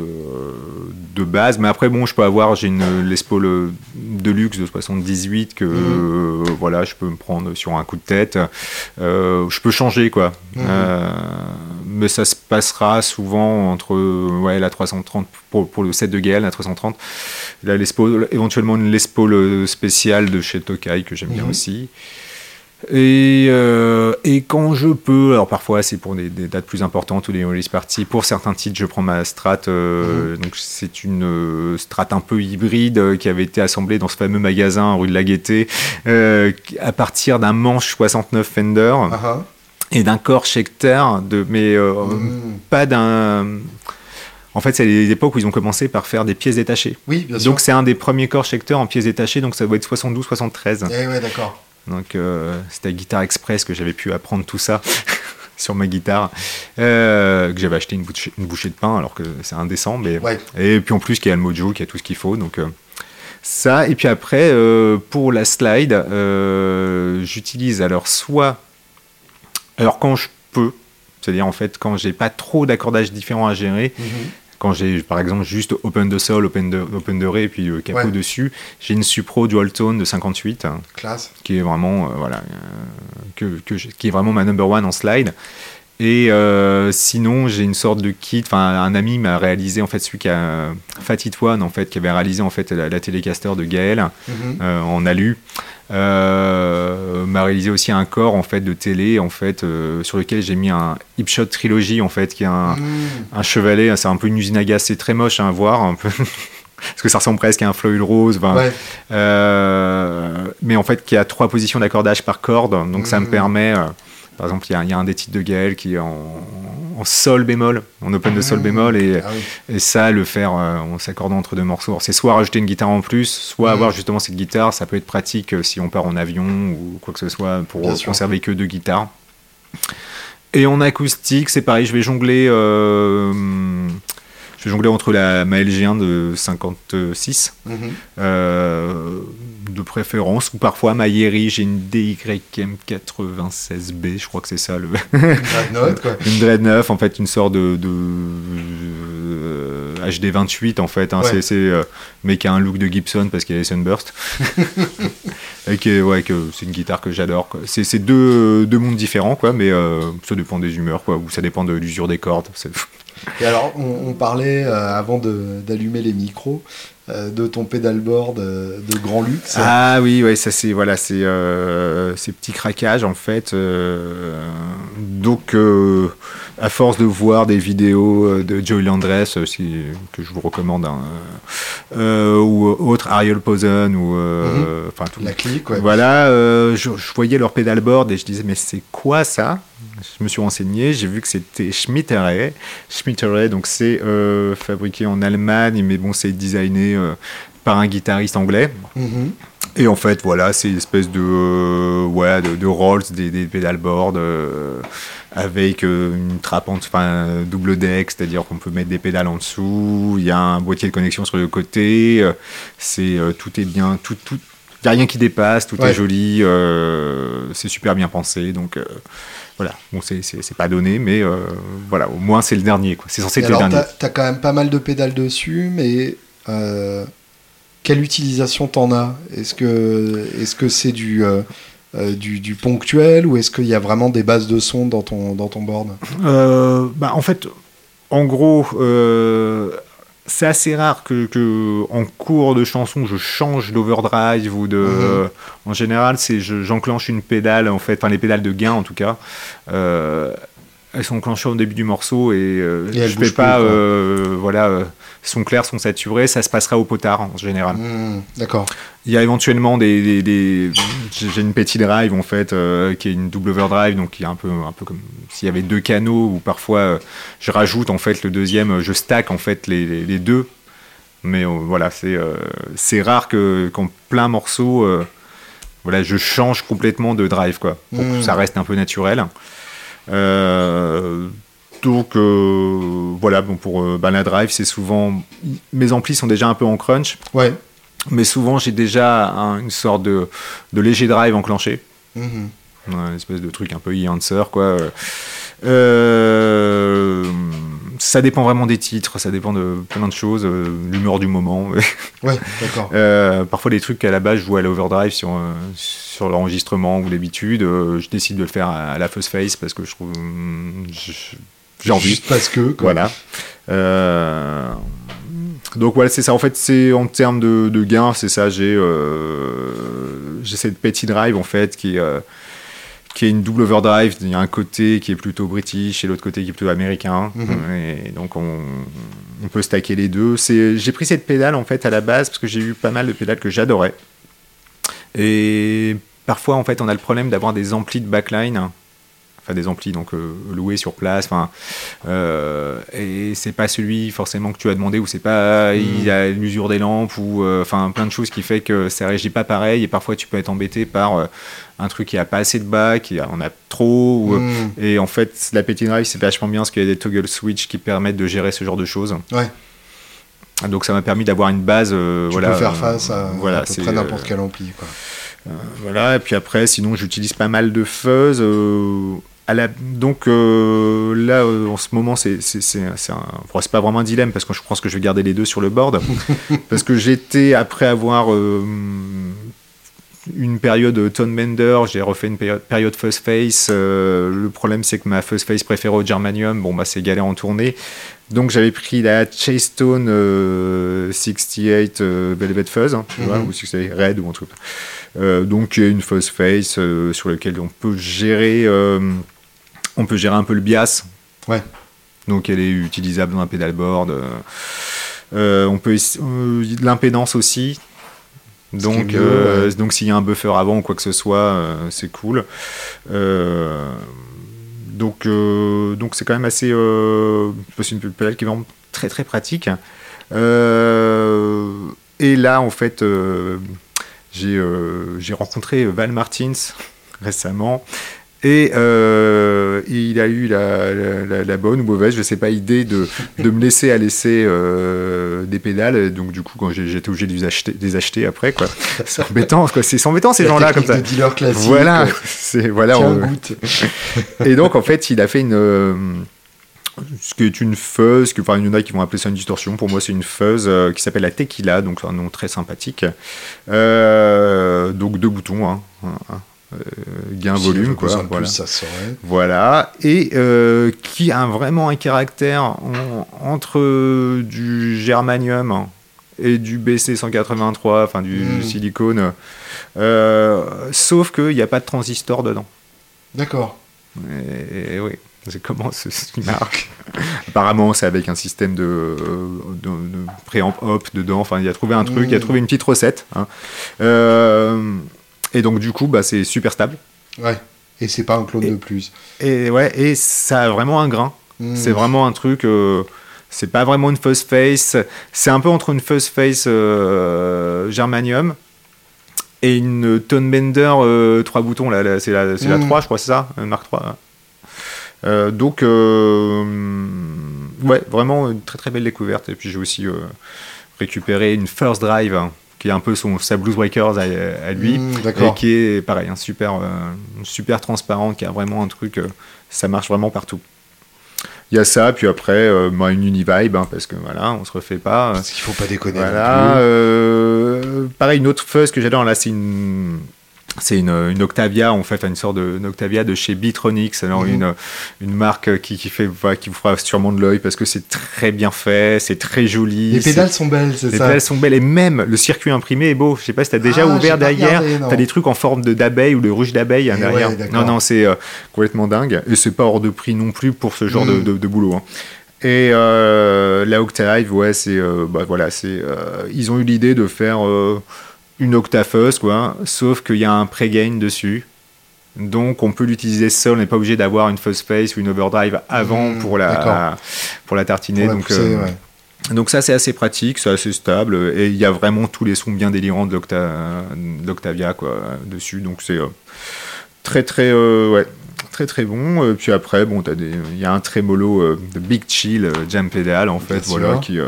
de base. Mais après, bon, je peux avoir, j'ai une Les Paul euh, Deluxe de 78 que Mhm. euh, voilà, je peux me prendre sur un coup de tête. Euh, je peux changer quoi. Mhm. Euh, mais ça se passera souvent entre ouais, la 330 pour, pour le set de Gaël, la 330, la Les Paul, éventuellement une Les Paul spéciale de chez Tokai que j'aime bien Mhm. aussi. Et, euh, et quand je peux, alors parfois c'est pour des, des dates plus importantes ou des release parties, pour certains titres je prends ma Strat, euh, donc c'est une euh, Strat un peu hybride euh, qui avait été assemblée dans ce fameux magasin rue de la Gaîté à partir d'un manche 69 Fender Ah, ah. et d'un corps Schecter, de, mais Mhm. pas d'un... En fait c'est les époques où ils ont commencé par faire des pièces détachées. Oui, bien sûr. Donc c'est un des premiers corps Schecter en pièces détachées, donc ça doit être 72-73. Eh ouais, d'accord. Donc euh, c'était à Guitar Express que j'avais pu apprendre tout ça sur ma guitare. Euh, que j'avais acheté une bouchée, une bouchée de pain alors que c'est indécent. Mais... Ouais. Et puis en plus qu'il y a le mojo, qu'il y a tout ce qu'il faut. Donc euh, ça. Et puis après, pour la slide, j'utilise alors soit... Alors quand je peux, c'est-à-dire en fait quand j'ai pas trop d'accordages différents à gérer, Mhm. Quand j'ai par exemple juste Open de Sol, Open de, open de Ré et puis euh, capot Ouais. dessus, j'ai une Supro Dual Tone de 58 Classe. qui est vraiment euh, voilà euh, que, que j'ai- qui est vraiment ma number one en slide et euh, sinon j'ai une sorte de kit enfin un ami m'a réalisé en fait celui qui a Fat It One en fait qui avait réalisé en fait la, la télécaster de Gaël Mhm. euh, en alu euh, m'a réalisé aussi un corps en fait de télé en fait euh, sur lequel j'ai mis un Hipshot Trilogy en fait qui est un, Mhm. un chevalet c'est un peu une usine à gaz c'est très moche hein, à voir un peu parce que ça ressemble presque à un Floyd Rose Ouais. mais en fait qui a trois positions d'accordage par corde. Donc ça me Mhm. permet, par exemple, il y, a- il y a un des titres de Gaël qui est en, en sol bémol, en open de sol Mhm. bémol, et, Ah oui. et ça, le faire euh, en s'accordant entre deux morceaux. C'est soit rajouter une guitare en plus, soit avoir justement cette guitare. Ça peut être pratique euh, si on part en avion ou quoi que ce soit pour Bien sûr. conserver que deux guitares. Et en acoustique, c'est pareil, je vais jongler. euh, je vais jongler entre la ma LG1 de 56 Mhm. euh, de préférence, ou parfois ma Yeri, j'ai une DYM96B, je crois que c'est ça, le... Dreadnought, quoi. une Dreadnought, en fait, une sorte de, de euh, HD28, en fait, hein, Ouais. c'est, euh, mais qui a un look de Gibson parce qu'il a les Sunburst. Et qui est- ouais, que c'est une guitare que j'adore. C'est, deux, deux mondes différents, quoi, mais euh, ça dépend des humeurs, quoi, ou ça dépend de l'usure des cordes. Et alors, on, parlait avant d'allumer les micros de ton pédalboard de grand luxe. Ah oui, ouais, ça c'est voilà, c'est ces petits craquages en fait. donc à force de voir des vidéos euh, de Joey Landress, aussi, que je vous recommande, hein, euh, ou autres, Ariel Posen, ou. Euh, mhm. La clique, ouais. Voilà, je, voyais leur pédalboard et je disais, mais c'est quoi ça? Je me suis renseigné, j'ai vu que c'était Schmitteray. Schmitteray, donc c'est fabriqué en Allemagne, mais bon, c'est designé par un guitariste anglais. Mhm. Et en fait, voilà, c'est une espèce de, ouais, de, Rolls, des, des pédalboards avec euh, une trappe, enfin double deck, c'est-à-dire qu'on peut mettre des pédales en dessous. Il y a un boîtier de connexion sur le côté. Euh, c'est euh, tout est bien, tout tout. Il n'y a rien qui dépasse, tout est joli, c'est super bien pensé, donc voilà. Bon, c'est pas donné, mais voilà, au moins c'est le dernier, C'est censé être le dernier. Tu as, quand même pas mal de pédales dessus, mais quelle utilisation t'en as? Est-ce que est-ce que c'est du euh, du, ponctuel ou est-ce qu'il y a vraiment des bases de son dans ton, dans ton board? Euh, bah, En fait, en gros, euh, c'est assez rare que, en cours de chanson je change d'overdrive ou de. Mhm. En général, c'est j'enclenche une pédale en fait, enfin les pédales de gain en tout cas elles sont enclenchées au début du morceau et, je ne fais pas, voilà, sont claires, sont saturées, ça se passera au potard en général. Mmh, d'accord. Il y a éventuellement des, des, j'ai une petite drive en fait qui est une double overdrive donc qui est un peu, un peu comme s'il y avait deux canaux ou parfois je rajoute en fait le deuxième, je stack en fait les, les deux. Mais voilà, c'est c'est rare que qu'en plein morceau, voilà, je change complètement de drive quoi, pour que mmh. ça reste un peu naturel. Euh, donc euh, voilà, bon, pour euh, la drive, c'est souvent. Mes amplis sont déjà un peu en crunch. Ouais. Mais souvent, j'ai déjà une sorte de, de, léger drive enclenché. Mm une espèce de truc un peu e-answer, quoi. Euh, ça dépend vraiment des titres, ça dépend de plein de choses, euh, l'humeur du moment. ouais, d'accord. Euh, parfois, des trucs qu'à la base, je joue à l'overdrive sur, euh, sur l'enregistrement ou l'habitude, je décide de le faire à, la first face parce que je trouve. J'ai envie. Juste parce que. Quoi. Voilà. donc voilà, c'est ça. En fait, c'est en termes de, de gain, c'est ça. J'ai j'ai cette petit drive en fait qui qui est une double overdrive. Il y a un côté qui est plutôt british et l'autre côté qui est plutôt américain. Mhm. Et donc on, peut stacker les deux. J'ai pris cette pédale en fait à la base parce que j'ai eu pas mal de pédales que j'adorais. Et parfois en fait on a le problème d'avoir des amplis de backline enfin des amplis donc euh, loués sur place enfin euh, et c'est pas celui forcément que tu as demandé ou c'est pas il y a l'usure des lampes ou euh, enfin plein de choses qui fait que ça régit pas pareil et parfois tu peux être embêté par un truc qui a pas assez de bas qui en a trop mm. et en fait la petite drive c'est vachement bien parce qu'il y a des toggle switch qui permettent de gérer ce genre de choses ouais donc ça m'a permis d'avoir une base tu voilà peux faire face à, voilà, à peu près n'importe quel ampli quoi. voilà, et puis après, sinon j'utilise pas mal de fuzz donc euh, là, euh, en ce moment, c'est pas vraiment un dilemme parce que je pense que je vais garder les deux sur le board. parce que j'étais, après avoir euh, une période Tone Bender, j'ai refait une période, période Fuzz Face. le problème, c'est que ma Fuzz Face préférée au Germanium, bon, bah, c'est galère en tournée. Donc j'avais pris la Chasestone 68 Velvet Fuzz, hein, tu vois, mhm. ou 68 Red ou un truc. donc une Fuzz Face sur laquelle on peut gérer on peut gérer un peu le bias. Ouais. Donc elle est utilisable dans un pédalboard. Euh, euh, on peut euh, l'impédance aussi. Donc, donc s'il y a un buffer avant ou quoi que ce soit, c'est cool. donc, donc c'est quand même assez. c'est une pédale qui est vraiment très très pratique. et là, en fait, j'ai rencontré Val Martins récemment et euh, il a eu la, bonne ou mauvaise, je sais pas, idée de, de me laisser à laisser euh, des pédales. Donc du coup, quand j'étais obligé de les acheter, des acheter après, quoi. C'est embêtant, quoi. C'est embêtant ces gens-là comme ça. dealer classique. Voilà, c'est voilà. Et donc en fait, il a fait une euh, ce qui est une fuzz, que, enfin, il y en a qui vont appeler ça une distorsion. Pour moi, c'est une fuzz qui s'appelle la Tequila, donc un nom très sympathique. donc deux boutons, hein, gain volume quoi voilà. Plus, ça serait. voilà et qui a vraiment un caractère entre du germanium et du BC183 enfin du hmm. silicone sauf qu'il n'y a pas de transistor dedans d'accord et, oui c'est comment ce, qui marque Apparemment, c'est avec un système de, de, de préamp hop dedans. Enfin, il a trouvé un truc, il a hmm. trouvé une petite recette. Hein. Euh, et donc, du coup, bah, c'est super stable. Ouais. Et c'est pas un clone de plus. Et ouais, et ça a vraiment un grain. Hmm. C'est vraiment un truc. Euh, c'est pas vraiment une fuzz face. C'est un peu entre une fuzz face euh, germanium et une tone bender 3 boutons. Là, c'est la, la 3, hmm. je crois, c'est ça, Mark 3. Euh, donc, euh, ouais, vraiment une très très belle découverte. Et puis j'ai aussi euh, récupéré une First Drive hein, qui est un peu son, sa Blues Breakers à, lui, mmh, et qui est pareil, un super, super transparent, qui a vraiment un truc, ça marche vraiment partout. Il y a ça, puis après, moi une Univibe, hein, parce que voilà, on se refait pas. Parce qu'il faut pas déconner. Voilà. pareil, une autre fuzz que j'adore là, c'est une c'est une, une, Octavia, en fait, une sorte de, Octavia de chez Bitronics, alors mhm. une, une marque qui, qui, fait, qui vous fera sûrement de l'œil parce que c'est très bien fait, c'est très joli. Les pédales sont belles, c'est ça Les pédales sont belles et même le circuit imprimé est beau. Je sais pas si tu as déjà ah, ouvert derrière, tu as des trucs en forme d'abeille ou de ruche d'abeille hein, derrière. non, non, c'est euh, complètement dingue et c'est pas hors de prix non plus pour ce genre de, mhm. de, boulot. Hein. Et euh, la Octave, ouais, c'est, euh, bah, voilà, c'est, ils ont eu l'idée de faire une octafuzz, quoi, sauf qu'il y a un pre-gain dessus. Donc on peut l'utiliser seul, on n'est pas obligé d'avoir une fuzz face ou une overdrive avant mmh, pour, la, pour la tartiner. donc, euh, donc ça c'est assez pratique, c'est assez stable et il y a vraiment tous les sons bien délirants de l'Octavia quoi dessus. Donc c'est euh, très très euh, ouais, très très bon. puis après, bon, il y a un trémolo de Big Chill Jam Pedal en fait, voilà, qui,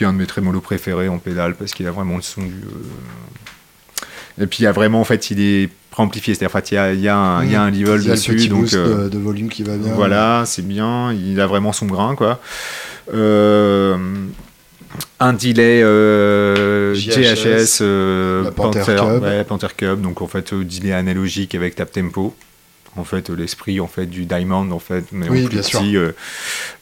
qui est un de mes trémolos préférés en pédale parce qu'il a vraiment le son du. Euh, et puis il y a vraiment, en fait, il est amplifié, c'est-à-dire fait, il, y a, il, y a un, il y a un level dessus. Donc, euh, de, volume qui va bien. Voilà, c'est bien, il a vraiment son grain, quoi. Euh, un delay GHS, Panther, Panther, Cub. donc en fait delay analogique avec tap tempo en fait l'esprit en fait du diamond en fait mais oui, bien sûr. Euh,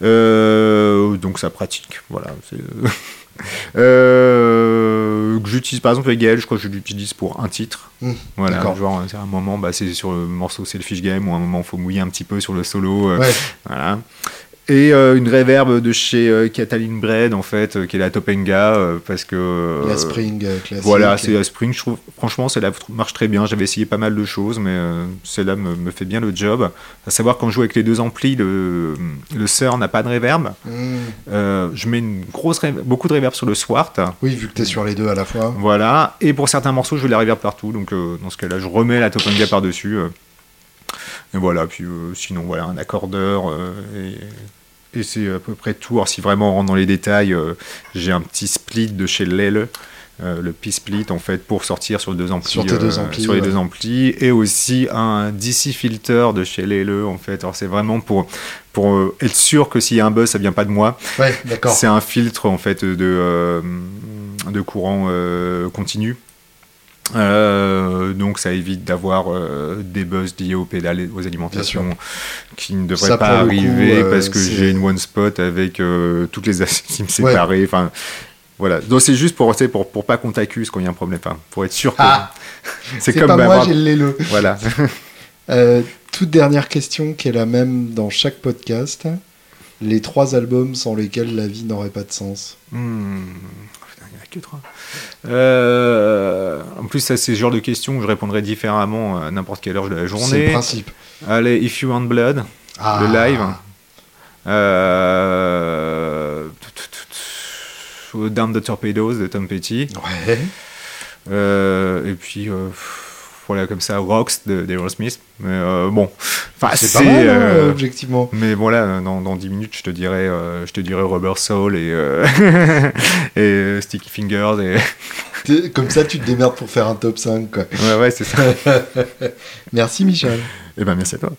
euh, donc ça pratique voilà euh, que j'utilise par exemple avec Gaël je crois que je l'utilise pour un titre. Mmh, voilà genre c'est un moment bah, c'est sur le morceau Selfish Game ou un moment il faut mouiller un petit peu sur le solo voilà et euh, une reverb de chez euh, Cataline Bread en fait euh, qui est la Topenga parce que la Spring classique. voilà c'est la Spring je trouve franchement celle-là marche très bien j'avais essayé pas mal de choses mais celle-là me, me, fait bien le job. À savoir quand je joue avec les deux amplis le, le Sir n'a pas de reverb hmm. je mets une grosse beaucoup de reverb sur le Swart. Oui vu que tu es sur les deux à la fois. Voilà. Et pour certains morceaux je veux la reverb partout. Donc dans ce cas-là je remets la Topenga par dessus et voilà. Puis sinon voilà un accordeur et et c'est à peu près tout. Alors, si vraiment on rentre dans les détails, euh, j'ai un petit split de chez Lele. Euh, le P-Split en fait pour sortir sur, deux amplis, sur, deux euh, amplis, sur les deux amplis et aussi un DC filter de chez Lele en fait alors c'est vraiment pour pour être sûr que s'il y a un buzz ça vient pas de moi ouais, d'accord c'est un filtre en fait de de courant continu euh, donc ça évite d'avoir euh, des buzz liés aux pédales aux alimentations qui ne devraient pas arriver euh, parce que j'ai une one spot avec toutes les acimes séparées. Enfin, voilà. Donc c'est juste pour, pour, pour pas qu'on t'accuse quand il y a un problème. Enfin, pour être sûr que. Ah, c'est comme pas moi, j'ai le Voilà. toute dernière question qui est la même dans chaque podcast. Les trois albums sans lesquels la vie n'aurait pas de sens. Hmm que trois. Euh, en plus, ça, c'est ce genre de questions où je répondrais différemment à n'importe quelle heure de la journée. C'est le principe. Allez, If You Want Blood, ah. le live. Euh, Down the Torpedoes de Tom Petty. Ouais. Euh, et puis voilà, comme ça, Rocks d'Aerosmith. Mais euh, bon, enfin, c'est pas mal, hein, euh, objectivement. Mais bon, là, dans, dans 10 minutes, je te dirais, euh, je te dirais Rubber Soul et, et Sticky Fingers. Et... Comme ça, tu te démerdes pour faire un top 5, quoi. Ouais, ouais, c'est ça. merci, Michel. Et eh ben, merci à toi.